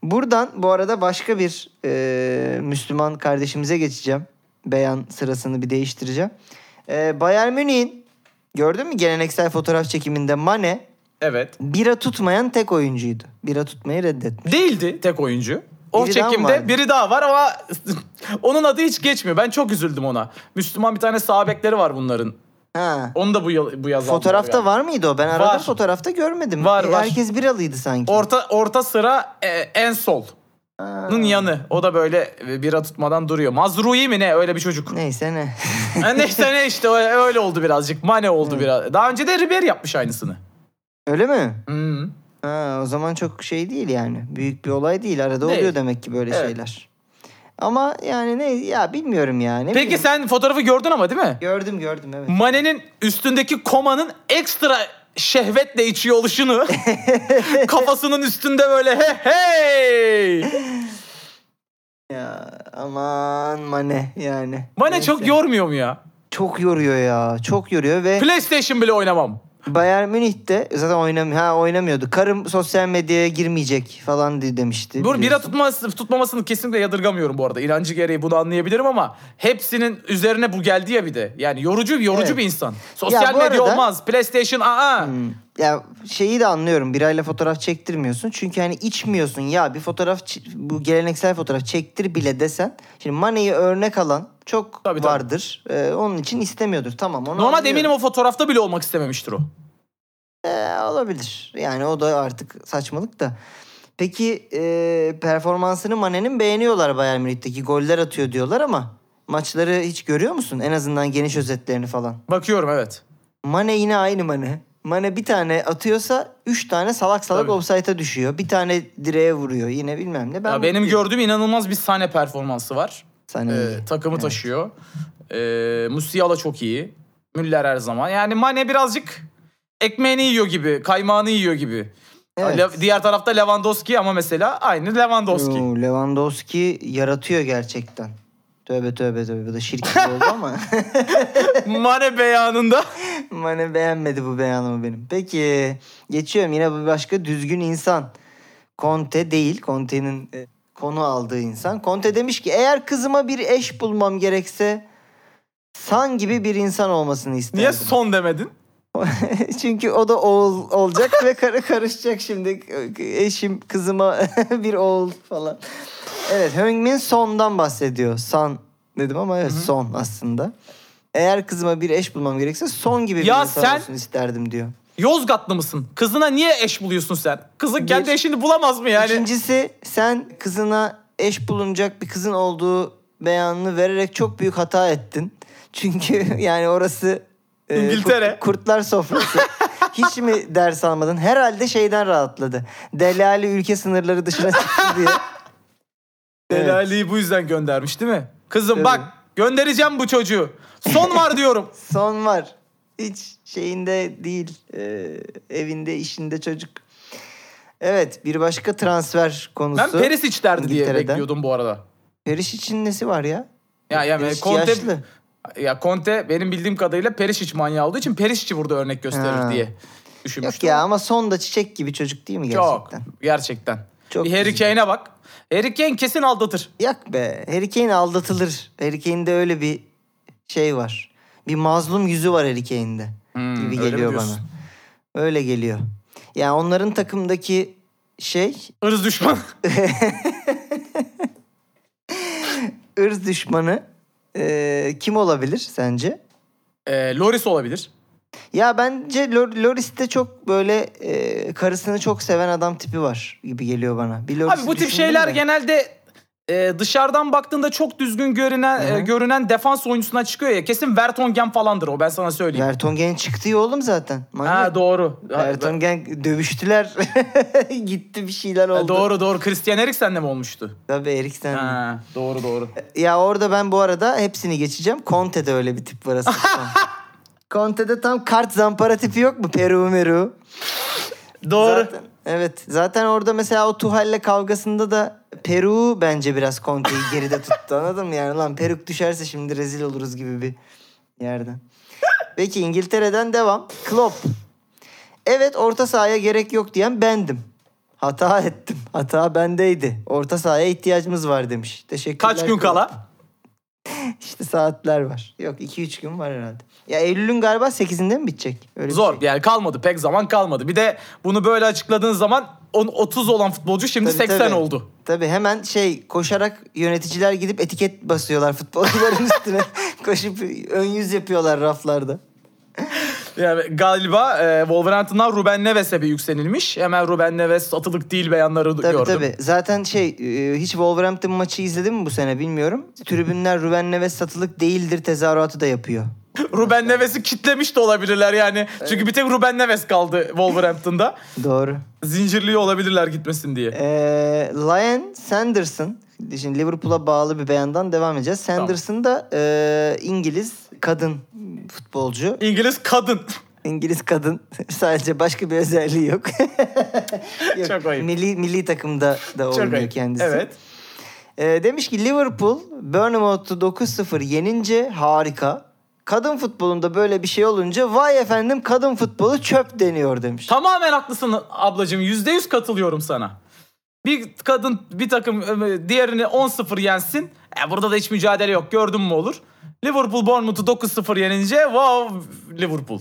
Buradan bu arada başka bir e, Müslüman kardeşimize geçeceğim. Beyan sırasını bir değiştireceğim. E, Bayern Münih'in gördün mü geleneksel fotoğraf çekiminde Mane Evet. bira tutmayan tek oyuncuydu. Bira tutmayı reddetmiş. Değildi tek oyuncu. O Biri daha çekimde vardı? biri daha var ama onun adı hiç geçmiyor. Ben çok üzüldüm ona. Müslüman bir tane sağ bekleri var bunların. Ha. Onu da bu yıl, bu yaz Fotoğrafta galiba. var mıydı o? Ben aradım Var. fotoğrafta görmedim. Var, E, var. Herkes biralıydı sanki. Orta orta sıra e, en sol. Ha. Onun yanı. O da böyle bira tutmadan duruyor. Mazrui mi ne öyle bir çocuk. Neyse ne. Neyse ne işte öyle, oldu birazcık. Mane oldu biraz. Daha önce de Ribery yapmış aynısını. Öyle mi? Hmm. Ha, o zaman çok şey değil yani. Büyük bir olay değil. Arada Değil. oluyor demek ki böyle Evet. şeyler. Ama yani ne ya bilmiyorum yani. Peki sen fotoğrafı gördün ama değil mi? Gördüm gördüm evet. Mane'nin üstündeki komanın ekstra şehvetle içiyor oluşunu kafasının üstünde böyle he hey. Ya aman mane yani. Mane Neyse. çok yormuyor mu ya? Çok yoruyor ya. Çok yoruyor ve PlayStation bile oynamam. Bayern Münih'te zaten oynamıyor. Ha oynamıyordu. Karım sosyal medyaya girmeyecek falan di- demişti. Bu bira tutması, tutmamasını kesinlikle yadırgamıyorum bu arada. İnancı gereği bunu anlayabilirim ama hepsinin üzerine bu geldi ya bir de. Yani yorucu yorucu Evet. bir insan. Sosyal bu medya arada- olmaz. PlayStation aa. Hmm. Ya şeyi de anlıyorum. Birayla fotoğraf çektirmiyorsun. Çünkü hani içmiyorsun. Ya bir fotoğraf bu geleneksel fotoğraf çektir bile desen. Şimdi Mane'yi örnek alan çok Tabii, tabii. vardır. Ee, onun için istemiyordur. Tamam onu anlıyorum. eminim o fotoğrafta bile olmak istememiştir o. Ee, olabilir. Yani o da artık saçmalık da. Peki e, performansını Mane'nin beğeniyorlar Bayern Münih'teki. Goller atıyor diyorlar ama maçları hiç görüyor musun? En azından geniş özetlerini falan. Bakıyorum evet. Mane yine aynı Mane. Mane bir tane atıyorsa üç tane salak salak Tabii. offside'a düşüyor. Bir tane direğe vuruyor. Yine bilmem ne. Ben Ya benim gördüğüm inanılmaz bir sahne performansı var. Sahne Ee, takımı Evet. taşıyor. Ee, Musiala çok iyi. Müller her zaman. Yani Mane birazcık ekmeğini yiyor gibi, kaymağını yiyor gibi. Evet. Le- diğer tarafta Lewandowski ama mesela aynı Lewandowski. Oo, Lewandowski yaratıyor gerçekten. Tövbe tövbe tövbe. Bu da şirk gibi oldu ama. Mane beyanında. Mane beğenmedi bu beyanımı benim. Peki geçiyorum yine bir başka düzgün insan. Conte değil. Conte'nin e, konu aldığı insan. Conte demiş ki eğer kızıma bir eş bulmam gerekse San gibi bir insan olmasını isterdim. Niye son demedin? Çünkü o da oğul olacak ve karı karışacak şimdi. Eşim kızıma bir oğul falan. Evet Heung-min Son'dan bahsediyor. San dedim ama evet Son aslında. Eğer kızıma bir eş bulmam gerekse Son gibi bir Ya insan sen- olsun isterdim diyor. Yozgatlı mısın? Kızına niye eş buluyorsun sen? Kızın kendi Bir- eşini bulamaz mı yani? İkincisi sen kızına eş bulunacak bir kızın olduğu beyanını vererek çok büyük hata ettin. Çünkü yani orası e, İngiltere. kurt- kurtlar sofrası. Hiç mi ders almadın? Herhalde şeyden rahatladı. Delali ülke sınırları dışına çıktı diye. Evet. Delali'yi bu yüzden göndermiş değil mi? Kızım Tabii. bak göndereceğim bu çocuğu. Son var diyorum. Son var. Hiç şeyinde değil. e, evinde, işinde çocuk. Evet bir başka transfer konusu. Ben Perisic derdi diye bekliyordum bu arada. Perişic'in nesi var ya? Ya yani Perisic Conte yaşlı. ya Conte benim bildiğim kadarıyla Perisic manyağı olduğu için Perisic'i burada örnek gösterir Ha. diye Yok düşünmüştüm. ya ama son da çiçek gibi çocuk değil mi Çok gerçekten? gerçekten. Çok bir Harry. Kane'e bak. Harry Kane kesin aldatır. Yak be. Harry Kane aldatılır. Harry Kane'de öyle bir şey var. Bir mazlum yüzü var Harry Kane'de. Hmm, gibi geliyor bana. Öyle geliyor. Yani onların takımdaki şey Irz düşman. ırz düşmanı e, kim olabilir sence? e, Loris olabilir. Ya bence Lor- Loris'te çok böyle e, karısını çok seven adam tipi var gibi geliyor bana. Bir Abi bu tip şeyler de. genelde e, dışarıdan baktığında çok düzgün görünen e, görünen defans oyuncusuna çıkıyor ya. Kesin Vertonghen falandır o ben sana söyleyeyim. Vertonghen çıktı ya oğlum zaten. Manyak. ha doğru. Vertonghen dövüştüler. Gitti bir şeyler oldu. ha, doğru doğru. Christian Eriksen'le mi olmuştu? Tabii Eriksen. Ha, doğru doğru. Ya orada ben bu arada hepsini geçeceğim. Conte'de öyle bir tip var aslında. Conte'de tam kart zampara tipi yok mu? Peru meru. Doğru. Zaten, evet. Zaten orada mesela o Tuhal'le kavgasında da Peru bence biraz Conte'yi geride tuttu. Anladın mı? Yani lan peruk düşerse şimdi rezil oluruz gibi bir yerden. Peki İngiltere'den devam. Klopp. Evet orta sahaya gerek yok diyen bendim. Hata ettim. Hata bendeydi. Orta sahaya ihtiyacımız var demiş. Teşekkürler. Kaç gün Klopp. kala? İşte saatler var. Yok 2-3 gün var herhalde. Ya Eylül'ün galiba 8'inde mi bitecek? Öyle Zor. şey. Yani kalmadı. Pek zaman kalmadı. Bir de bunu böyle açıkladığın zaman on- 30 olan futbolcu şimdi Tabii, 80 tabii. oldu. Tabii hemen şey koşarak yöneticiler gidip etiket basıyorlar futbolcuların üstüne. Koşup ön yüz yapıyorlar raflarda. Yani galiba e, Wolverhampton'dan Ruben Neves'e bir yükselilmiş. Hemen Ruben Neves satılık değil beyanları Tabii gördüm. tabii. Zaten şey e, hiç Wolverhampton maçı izledin mi bu sene bilmiyorum. Tribünler Ruben Neves satılık değildir tezahüratı da yapıyor. Ruben Neves'i kitlemiş de olabilirler yani. Çünkü bir tek Ruben Neves kaldı Wolverhampton'da. Doğru. Zincirliyor olabilirler gitmesin diye. Ee, Lion Sanderson, şimdi Liverpool'a bağlı bir beyandan devam edeceğiz. Sanderson da e, İngiliz kadın futbolcu. İngiliz kadın. İngiliz kadın. Sadece başka bir özelliği yok. Yok, Çok ayıp. Milli, milli takımda da oynuyor kendisi. Evet. Ee, demiş ki Liverpool Bournemouth'u 9-0 yenince harika. Kadın futbolunda böyle bir şey olunca vay efendim kadın futbolu çöp deniyor demiş. Tamamen haklısın ablacığım. Yüzde yüz katılıyorum sana. Bir kadın bir takım e, diğerini 10-0 yensin. E burada da hiç mücadele yok. Gördün mü olur. Liverpool Bournemouth'u 9-0 yenince wow Liverpool.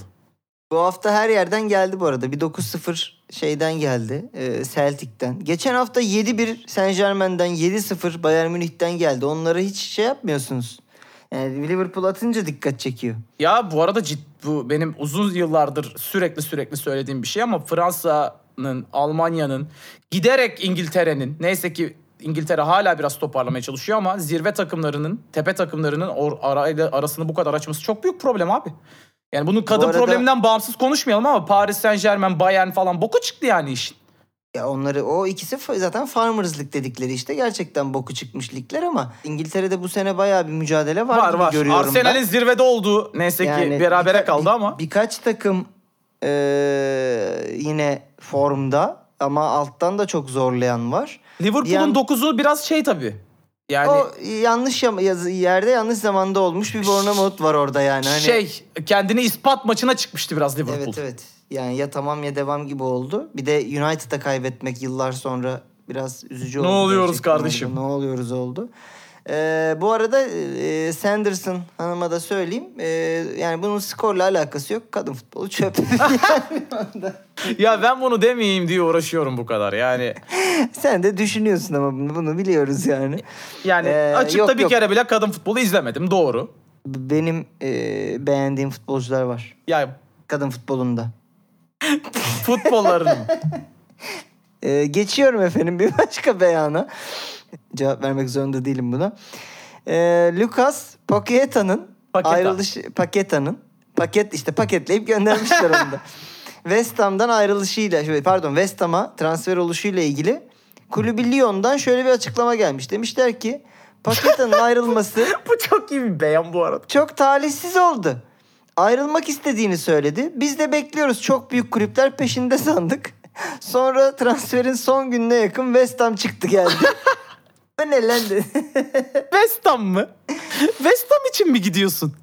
Bu hafta her yerden geldi bu arada. Bir 9-0 şeyden geldi. E, Celtic'ten. Geçen hafta 7-1 Saint Germain'den 7-0 Bayern Münih'ten geldi. Onları hiç şey yapmıyorsunuz. Yani Liverpool atınca dikkat çekiyor. Ya bu arada cid, bu benim uzun yıllardır sürekli sürekli söylediğim bir şey ama Fransa'nın, Almanya'nın giderek İngiltere'nin neyse ki İngiltere hala biraz toparlamaya çalışıyor ama zirve takımlarının, tepe takımlarının or, arayla, arasını bu kadar açması çok büyük problem abi. Yani bunun kadın arada- probleminden bağımsız konuşmayalım ama Paris Saint Germain, Bayern falan boku çıktı yani işin. Ya onları o ikisi zaten Farmers dedikleri işte gerçekten boku çıkmış ligler ama İngiltere'de bu sene bayağı bir mücadele var, Var var. görüyorum Arsenal'in zirvede olduğu neyse Yani ki berabere birka- kaldı bir- ama. birkaç takım eee, yine formda ama alttan da çok zorlayan var. Liverpool'un 9'u biraz şey tabii. Yani o yanlış yerde yanlış zamanda olmuş bir Bournemouth var orada yani. Hani, şey kendini ispat maçına çıkmıştı biraz Liverpool. Evet evet. Yani ya tamam ya devam gibi oldu. Bir de United'a kaybetmek yıllar sonra biraz üzücü Ne oldu. oluyoruz gerçekten kardeşim? Ne oluyoruz oldu. Ee, bu arada e, Sanderson hanıma da söyleyeyim. Ee, yani bunun skorla alakası yok. Kadın futbolu çöp. Ya ben bunu demeyeyim diye uğraşıyorum bu kadar. Yani Sen de düşünüyorsun ama bunu, bunu biliyoruz yani. yani Ee, açıkta yok, bir yok. kere bile kadın futbolu izlemedim doğru. Benim e, beğendiğim futbolcular var. Ya Kadın futbolunda. futbollarının Ee, geçiyorum efendim bir başka beyana. Cevap vermek zorunda değilim buna. Ee, Lucas Paqueta'nın Paqueta. ayrılışı Paqueta'nın paket işte paketleyip göndermişler onu da. West Ham'dan ayrılışıyla pardon West Ham'a transfer oluşuyla ilgili kulübü Lyon'dan şöyle bir açıklama gelmiş. Demişler ki Paqueta'nın ayrılması bu çok iyi bir beyan bu arada. çok talihsiz oldu. Ayrılmak istediğini söyledi. Biz de bekliyoruz. Çok büyük kulüpler peşinde sandık. Sonra transferin son gününe yakın West Ham çıktı geldi. Lan dedi. West Ham mı? West Ham için mi gidiyorsun?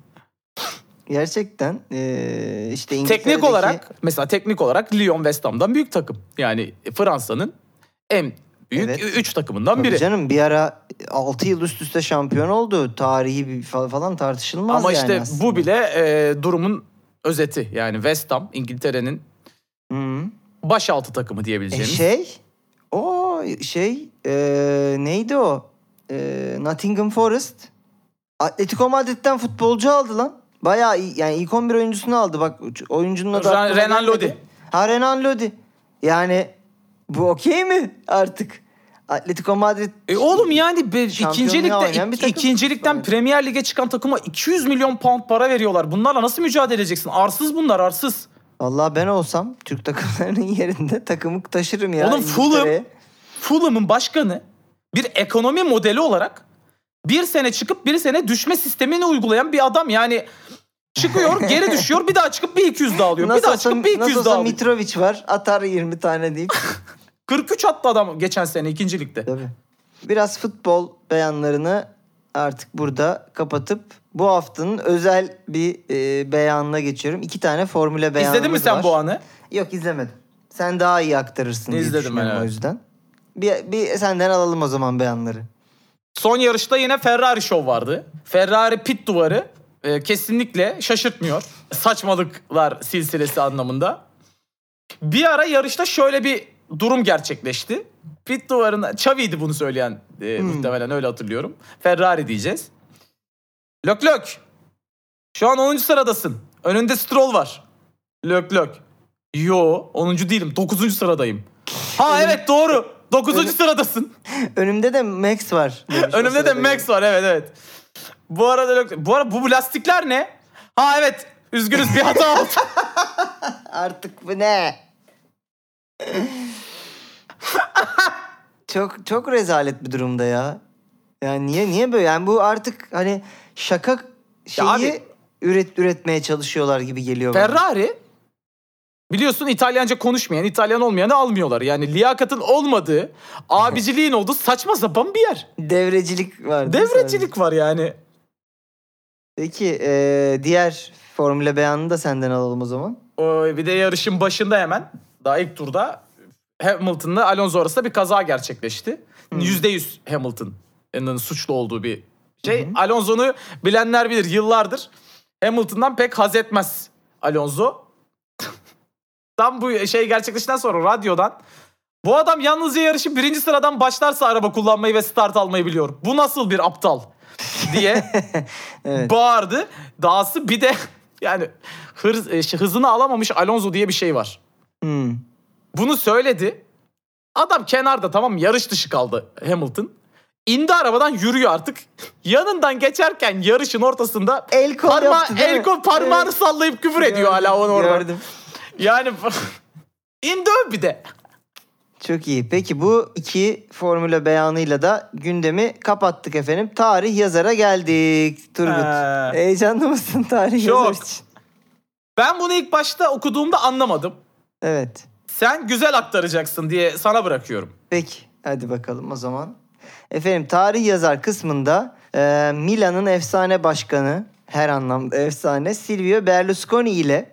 Gerçekten eee, işte İngiltere'deki... Teknik olarak mesela teknik olarak Lyon West Ham'dan büyük takım. Yani Fransa'nın en büyük Evet. 3 takımından Tabii biri. canım bir ara 6 yıl üst üste şampiyon oldu. Tarihi falan tartışılmaz Ama yani işte aslında. bu bile e, durumun özeti. Yani West Ham İngiltere'nin Hı. baş altı takımı E diyebileceğimiz. şey o şey eee, neydi o? Eee, Nottingham Forest Atletico Madrid'den futbolcu aldı lan. Bayağı iyi, yani ilk 11 oyuncusunu aldı. Bak oyuncunun adı Renan. Lodi. Ha Renan Lodi. Yani bu okey mi artık? Atletico Madrid E oğlum yani be, Şampiyonluğa ikincilikte oynayan bir takım. ikincilikten Evet. Premier Lig'e çıkan takıma 200 milyon pound para veriyorlar. Bunlarla nasıl mücadele edeceksin? Arsız bunlar arsız. Vallahi ben olsam Türk takımlarının yerinde takımı taşırım ya. Oğlum Fulham-. Fulham'ın başkanı bir ekonomi modeli olarak bir sene çıkıp bir sene düşme sistemini uygulayan bir adam. Yani çıkıyor geri düşüyor bir daha çıkıp bir 200 daha alıyor. bir Nasıl daha olsa, çıkıp bir nasıl 200 olsa daha alıyor. Mitrovic var. Atar 20 tane deyip. 43 attı adam geçen sene ikincilikte. Tabii. Biraz futbol beyanlarını artık burada kapatıp bu haftanın özel bir e, beyanına geçiyorum. İki tane formüle beyanımız İzledin mi sen var. bu anı? Yok izlemedim. Sen daha iyi aktarırsın diye İzledim düşünüyorum ben, o evet. yüzden. Bir, bir senden alalım o zaman beyanları. Son yarışta yine Ferrari show vardı. Ferrari pit duvarı e, kesinlikle şaşırtmıyor. Saçmalıklar silsilesi anlamında. Bir ara yarışta şöyle bir durum gerçekleşti. Pit duvarına Xavi'ydi bunu söyleyen e, muhtemelen öyle hatırlıyorum. Ferrari diyeceğiz. Lök lök. Şu an 10. sıradasın. Önünde Stroll var. Lök lök. Yo 10. değilim 9. sıradayım. Ha evet doğru. 9. sıradasın. Önümde de Max var. Önümde de. Max var evet evet. Bu arada lök- bu arada bu lastikler ne? Ha evet. Üzgünüz bir hata oldu. Artık bu ne? çok çok rezalet bir durumda ya. Yani niye niye böyle? Yani bu artık hani şaka şeyi abi- üret üretmeye çalışıyorlar gibi geliyor bana. Ferrari biliyorsun İtalyanca konuşmayan, İtalyan olmayanı almıyorlar. Yani liyakatın olmadığı, abiciliğin olduğu saçma sapan bir yer. Devrecilik var. Devrecilik var yani. Peki e, diğer formüle beyanını da senden alalım o zaman. O, bir de yarışın başında hemen daha ilk turda Hamilton'la Alonso arasında bir kaza gerçekleşti. Yüzde yüz Hamilton'ın suçlu olduğu bir şey. Alonso'nu bilenler bilir yıllardır. Hamilton'dan pek haz etmez Alonso. Tam bu şey gerçekleştikten sonra radyodan bu adam yalnızca yarışı birinci sıradan başlarsa araba kullanmayı ve start almayı biliyor. Bu nasıl bir aptal diye Evet. bağırdı. Dahası bir de yani hız, e, hızını alamamış Alonso diye bir şey var. Hmm. Bunu söyledi. Adam kenarda tamam mı? yarış dışı kaldı Hamilton. İndi arabadan yürüyor artık. Yanından geçerken yarışın ortasında El kol parma- yaptı el kol parmağını Evet. sallayıp küfür ediyor hala onu orada. Gördüm. Yani indi bir de. Çok iyi. Peki bu iki formüle beyanıyla da gündemi kapattık efendim. Tarih yazara geldik Turgut. Ee. Heyecanlı mısın tarih Çok. yazar için? Ben bunu ilk başta okuduğumda anlamadım. Evet. Sen güzel aktaracaksın diye sana bırakıyorum. Peki hadi bakalım o zaman. Efendim tarih yazar kısmında e, Milan'ın efsane başkanı her anlamda efsane Silvio Berlusconi ile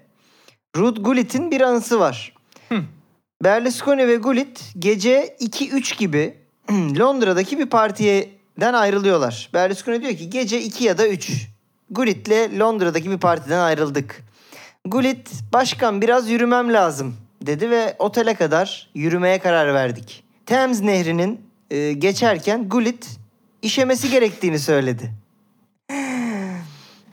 Ruud Gullit'in bir anısı var. Berlusconi ve Gullit gece 2-3 gibi Londra'daki bir partiden ayrılıyorlar. Berlusconi diyor ki gece 2 ya da 3. Gullit'le Londra'daki bir partiden ayrıldık. Gullit başkan biraz yürümem lazım dedi ve otele kadar yürümeye karar verdik. Thames Nehri'nin e, geçerken Gullit işemesi gerektiğini söyledi.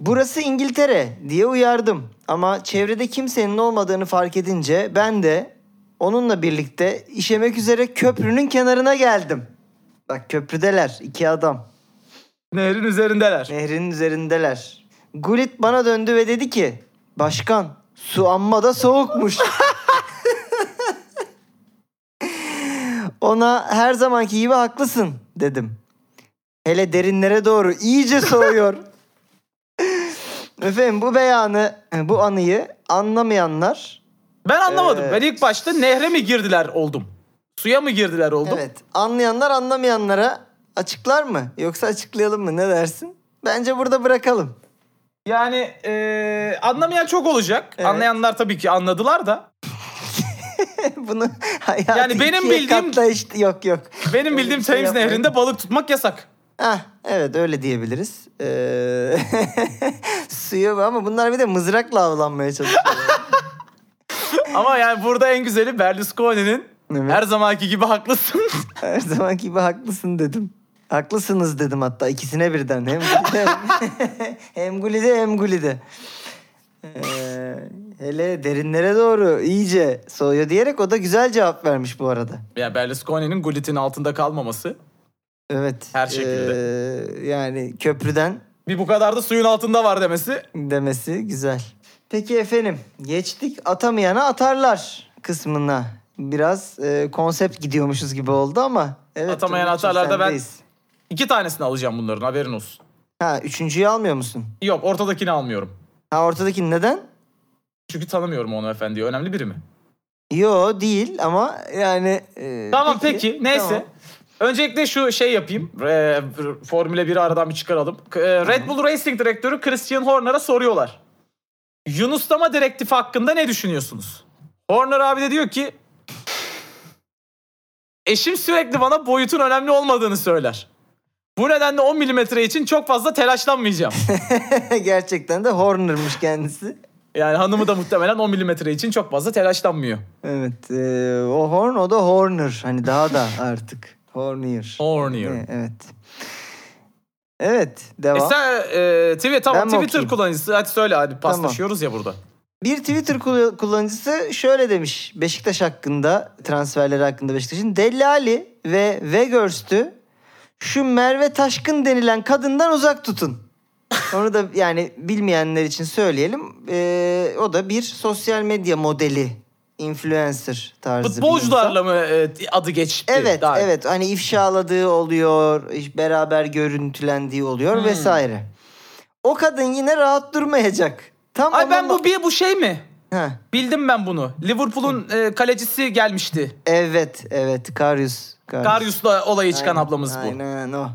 Burası İngiltere diye uyardım. Ama çevrede kimsenin olmadığını fark edince ben de onunla birlikte işemek üzere köprünün kenarına geldim. Bak köprüdeler iki adam. Nehrin üzerindeler. Nehrin üzerindeler. Gullit bana döndü ve dedi ki Başkan su amma da soğukmuş. Ona her zamanki gibi haklısın dedim. Hele derinlere doğru iyice soğuyor. Efendim bu beyanı, bu anıyı anlamayanlar Ben anlamadım. Ee, Ben ilk başta nehre mi girdiler oldum? Suya mı girdiler oldum? evet anlayanlar anlamayanlara açıklar mı? Yoksa açıklayalım mı ne dersin? Bence burada bırakalım. Yani eee, anlamayan çok olacak. Evet. Anlayanlar tabii ki anladılar da. Bunu Yani benim bildiğim- işte yok yok. Benim bildiğim şey Thames. Nehri'nde balık tutmak yasak. Hah, evet öyle diyebiliriz. Ee, suya ama bunlar bir de mızrakla avlanmaya çalışıyorlar. Ama yani burada en güzeli Berlusconi'nin Evet. her zamanki gibi haklısın. Her zaman gibi haklısın dedim. Haklısınız dedim hatta ikisine birden. Hem Guli'de hem Guli'de hem Guli'de. Ee, hele derinlere doğru iyice soğuyor diyerek o da güzel cevap vermiş bu arada. ya Berlusconi'nin Gullit'in altında kalmaması. Evet. Her şekilde. ee, yani köprüden Bir bu kadar da suyun altında var demesi. demesi güzel. Peki efendim geçtik atamayana atarlar kısmına. Biraz e, konsept gidiyormuşuz gibi oldu ama. Evet, Atamayan atarlarda ben-. İki tanesini alacağım bunların haberin olsun. Ha üçüncüyü almıyor musun? Yok ortadakini almıyorum. Ha ortadaki neden? Çünkü tanımıyorum onu efendiyi. Önemli biri mi? Yo değil ama yani... e, Tamam peki, neyse. Tamam. Öncelikle şu şey yapayım. Ee, Formüle 1'i aradan bir çıkaralım. E, Red Bull Racing direktörü Christian Horner'a soruyorlar. Yunuslama direktifi hakkında ne düşünüyorsunuz? Horner abi de diyor ki Eşim sürekli bana boyutun önemli olmadığını söyler. Bu nedenle 10 milimetre için çok fazla telaşlanmayacağım. Gerçekten de Horner'mış kendisi. Yani hanımı da muhtemelen 10 milimetre için çok fazla telaşlanmıyor. Evet. e, o Horn o da Horner. Hani daha da artık. Hornier. Horner. E, Evet. Evet. E Devam. sen e, Twitter, tamam Twitter okuyayım? kullanıcısı. Hadi söyle hadi paslaşıyoruz ya burada. Bir Twitter kul- kullanıcısı şöyle demiş Beşiktaş hakkında, transferleri hakkında Beşiktaş'ın. Deli Ali ve Weghorst'ü şu Merve Taşkın denilen kadından uzak tutun. Onu da yani bilmeyenler için söyleyelim. Ee, o da bir sosyal medya modeli, influencer tarzı bir Futbolcularla mı e, adı geçti? Evet, Daha- evet. Hani ifşaladığı oluyor, beraber görüntülendiği oluyor Hmm. vesaire. O kadın yine rahat durmayacak. Tam Ay ben bu bir bu şey mi? Heh. Bildim ben bunu. Liverpool'un e, kalecisi gelmişti. Evet, evet. Karius. Karius'la olayı çıkan Aynen, ablamız bu. Aynen o.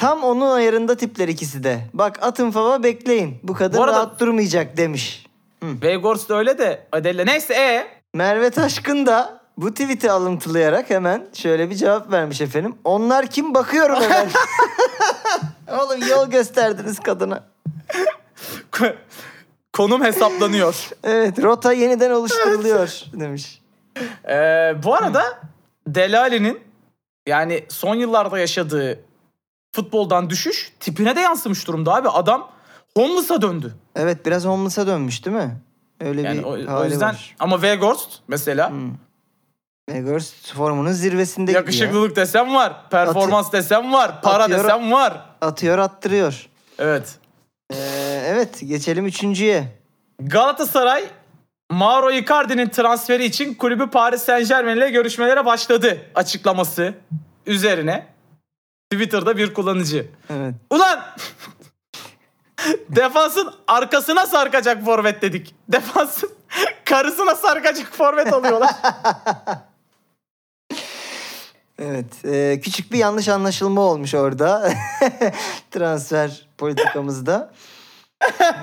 Tam onun ayarında tipler ikisi de. Bak atın fava bekleyin. Bu kadın Bu arada- rahat durmayacak demiş. Veygors da öyle de Adele. Neyse e Merve Taşkın da bu tweet'i alıntılayarak hemen şöyle bir cevap vermiş efendim. Onlar kim bakıyorum hemen. Oğlum yol gösterdiniz kadına. konum hesaplanıyor. Evet rota yeniden oluşturuluyor demiş. Ee, bu arada Delali'nin yani son yıllarda yaşadığı futboldan düşüş tipine de yansımış durumda abi. Adam homeless'a döndü. Evet biraz homeless'a dönmüş değil mi? Öyle Yani bir o, o yüzden var. ama Weghorst mesela Vegas formunun zirvesinde gibi ya. yakışıklılık desem var, performans desem var, para Atıyorum. desem var. Atıyor attırıyor. Evet. Ee, evet geçelim üçüncüye. Galatasaray Mauro Icardi'nin transferi için kulübü Paris Saint Germain ile görüşmelere başladı açıklaması üzerine Twitter'da bir kullanıcı. Evet. Ulan defansın arkasına sarkacak forvet dedik. Defansın karısına sarkacak forvet alıyorlar. Evet. ee, küçük bir yanlış anlaşılma olmuş orada. Transfer politikamızda.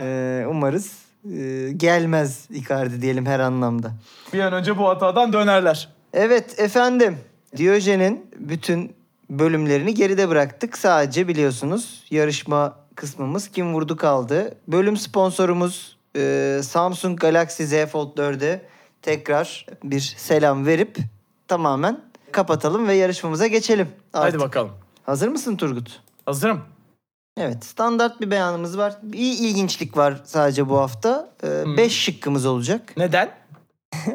Ee, umarız ee, gelmez Icardi diyelim her anlamda. bir an önce bu hatadan dönerler. Evet efendim. Diyojen'in bütün bölümlerini geride bıraktık. Sadece biliyorsunuz yarışma kısmımız kim vurdu kaldı. Bölüm sponsorumuz e, Samsung Galaxy Z Fold 4'e tekrar bir selam verip tamamen kapatalım ve yarışmamıza geçelim. Hadi Artık. bakalım. Hazır mısın Turgut? Hazırım. Evet standart bir beyanımız var. Bir ilginçlik var sadece bu hafta. 5 şıkkımız olacak. Neden?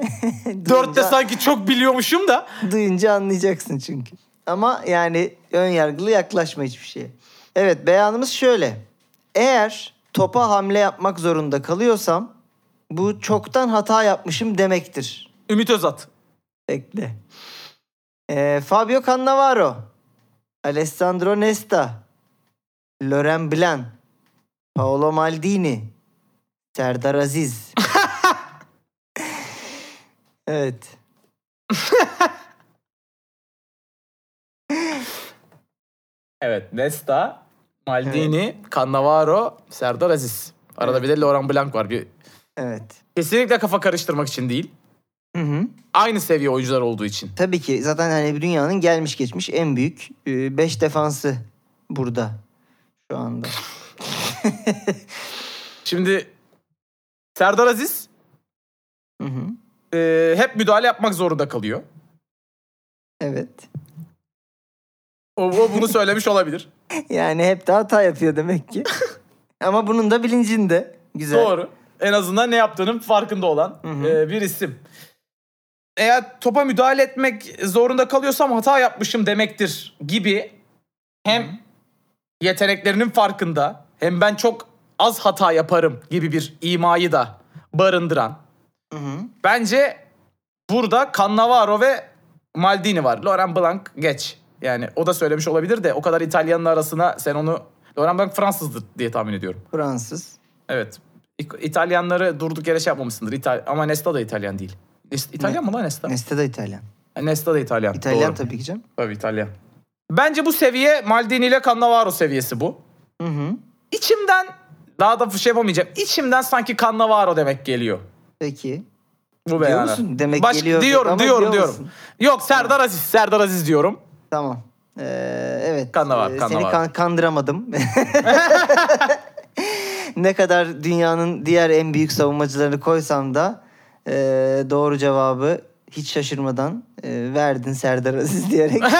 Dörtte sanki çok biliyormuşum da. Duyunca anlayacaksın çünkü. Ama yani ön yargılı yaklaşma hiçbir şeye. Evet beyanımız şöyle. Eğer topa hamle yapmak zorunda kalıyorsam bu çoktan hata yapmışım demektir. Ümit Özat. Bekle. Ee, Fabio Cannavaro. Alessandro Nesta. Loren Blanc. Paolo Maldini. Serdar Aziz. evet. Evet. Nesta, Maldini, Cannavaro, Serdar Aziz. Arada bir de Laurent Blanc var. Bir... Evet. Kesinlikle kafa karıştırmak için değil. Hı hı. Aynı seviye oyuncular olduğu için. Tabii ki zaten hani dünyanın gelmiş geçmiş en büyük 5 defansı burada şu anda. Şimdi Serdar Aziz Hı hı. e, hep müdahale yapmak zorunda kalıyor. Evet. O, o bunu söylemiş olabilir. Yani hep de hata yapıyor demek ki. Ama bunun da bilincinde. Güzel. Doğru. En azından ne yaptığının farkında olan e, bir isim. Eğer topa müdahale etmek zorunda kalıyorsam hata yapmışım demektir gibi hem yeteneklerinin farkında hem ben çok az hata yaparım gibi bir imayı da barındıran. Hı hı. Bence burada Cannavaro ve Maldini var. Laurent Blanc geç. Yani o da söylemiş olabilir de o kadar İtalyanın arasına sen onu... Laurent Blanc Fransızdır diye tahmin ediyorum. Fransız. Evet. İtalyanları durduk yere şey yapmamışsındır. İtal Ama Nesta da İtalyan değil. İtalyan mı lan Nesta? Nesta da İtalyan. Nesta da İtalyan. İtalyan Doğru. tabii ki canım. Tabii İtalyan. Bence bu seviye Maldini ile Cannavaro seviyesi bu. Hı hı. İçimden daha da şey yapamayacağım. İçimden sanki Cannavaro demek geliyor. Peki. Bu Diyor beyana. musun? Demek Baş- geliyor Diyorum, diyorum, diyor diyorum. musun? Yok Serdar Aziz, Serdar Aziz diyorum. Tamam. Ee, evet. Kannavar, Ee, kannavar. Seni kan- kandıramadım. ne kadar dünyanın diğer en büyük savunmacılarını koysam da ee, doğru cevabı hiç şaşırmadan ee, verdin Serdar Aziz diyerek.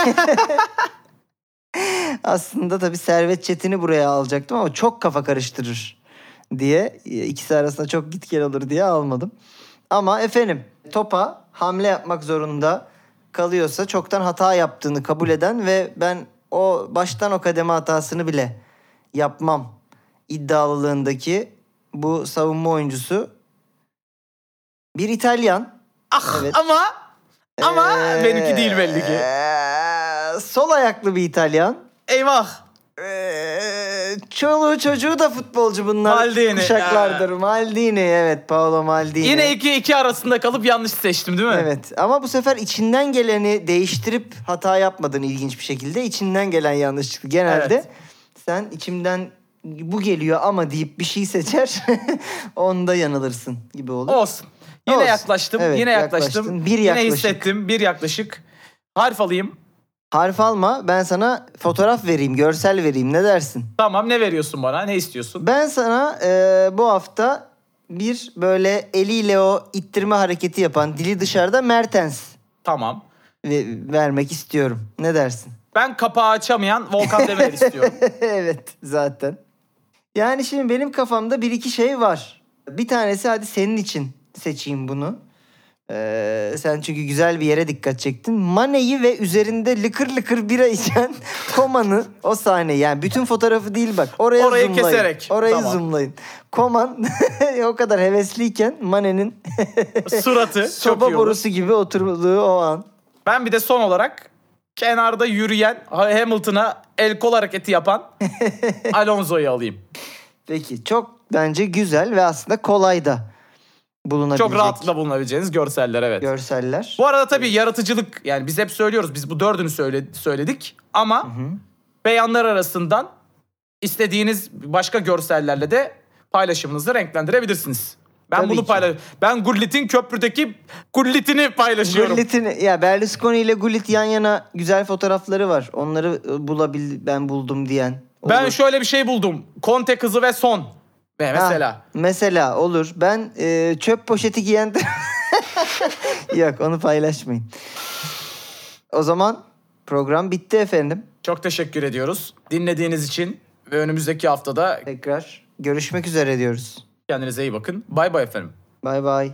Aslında tabii Servet Çetin'i buraya alacaktım ama çok kafa karıştırır diye e, ikisi arasında çok git gel olur diye almadım. Ama efendim topa hamle yapmak zorunda kalıyorsa çoktan hata yaptığını kabul eden ve ben o baştan o kademe hatasını bile yapmam iddialılığındaki bu savunma oyuncusu bir İtalyan. Ah Evet. ama ama Ee, benimki değil belli ki. ee, sol ayaklı bir İtalyan. Eyvah. Ee, çoluğu çocuğu da futbolcu bunlar. Maldini, Kuşaklardır. Maldini evet Paolo Maldini. Yine iki iki arasında kalıp yanlış seçtim değil mi? Evet ama bu sefer içinden geleni değiştirip hata yapmadın ilginç bir şekilde. İçinden gelen yanlış çıktı. Genelde Evet. sen içimden bu geliyor ama deyip bir şey seçer. onda yanılırsın gibi olur. Olsun. Yine Olsun. yaklaştım. Evet, yine yaklaştım. yaklaştın. Bir Yine yaklaşık. hissettim. Bir yaklaşık. Harf alayım. Harf alma ben sana fotoğraf vereyim, görsel vereyim ne dersin? Tamam ne veriyorsun bana? Ne istiyorsun? Ben sana e, bu hafta bir böyle eliyle o ittirme hareketi yapan dili dışarıda Mertens Tamam. ve, vermek istiyorum. Ne dersin? Ben kapağı açamayan Volkan Demirel istiyorum. evet zaten. Yani şimdi benim kafamda bir iki şey var. Bir tanesi hadi senin için seçeyim bunu. Ee, sen çünkü güzel bir yere dikkat çektin. Mane'yi ve üzerinde lıkır lıkır bira içen Koman'ı o sahne yani bütün fotoğrafı değil bak. Oraya Orayı zoomlayın. keserek. Orayı Tamam. zoomlayın. Koman o kadar hevesliyken Mane'nin Suratı soba borusu gibi oturduğu o an. Ben bir de son olarak kenarda yürüyen Hamilton'a el kol hareketi yapan Alonso'yu alayım. Peki çok bence güzel ve aslında kolay da bulunabilecek Çok rahatlıkla bulunabileceğiniz görseller evet. görseller. Bu arada tabii yaratıcılık yani biz hep söylüyoruz biz bu dördünü söyle, söyledik ama beyanlar arasından istediğiniz başka görsellerle de paylaşımınızı renklendirebilirsiniz. Ben Tabii bunu ki. paylaş. Ben Gullit'in köprüdeki Gullit'ini paylaşıyorum. Gullit'in ya Berlusconi ile Gullit yan yana güzel fotoğrafları var. Onları e, bulabil ben buldum diyen. Ben Olur. şöyle bir şey buldum. Conte kızı ve son. Ha, mesela. mesela olur. Ben e, çöp poşeti giyen Yok onu paylaşmayın. O zaman program bitti efendim. Çok teşekkür ediyoruz. Dinlediğiniz için ve önümüzdeki haftada Tekrar görüşmek üzere diyoruz. kendinize iyi bakın. Bay bay efendim. Bay bay.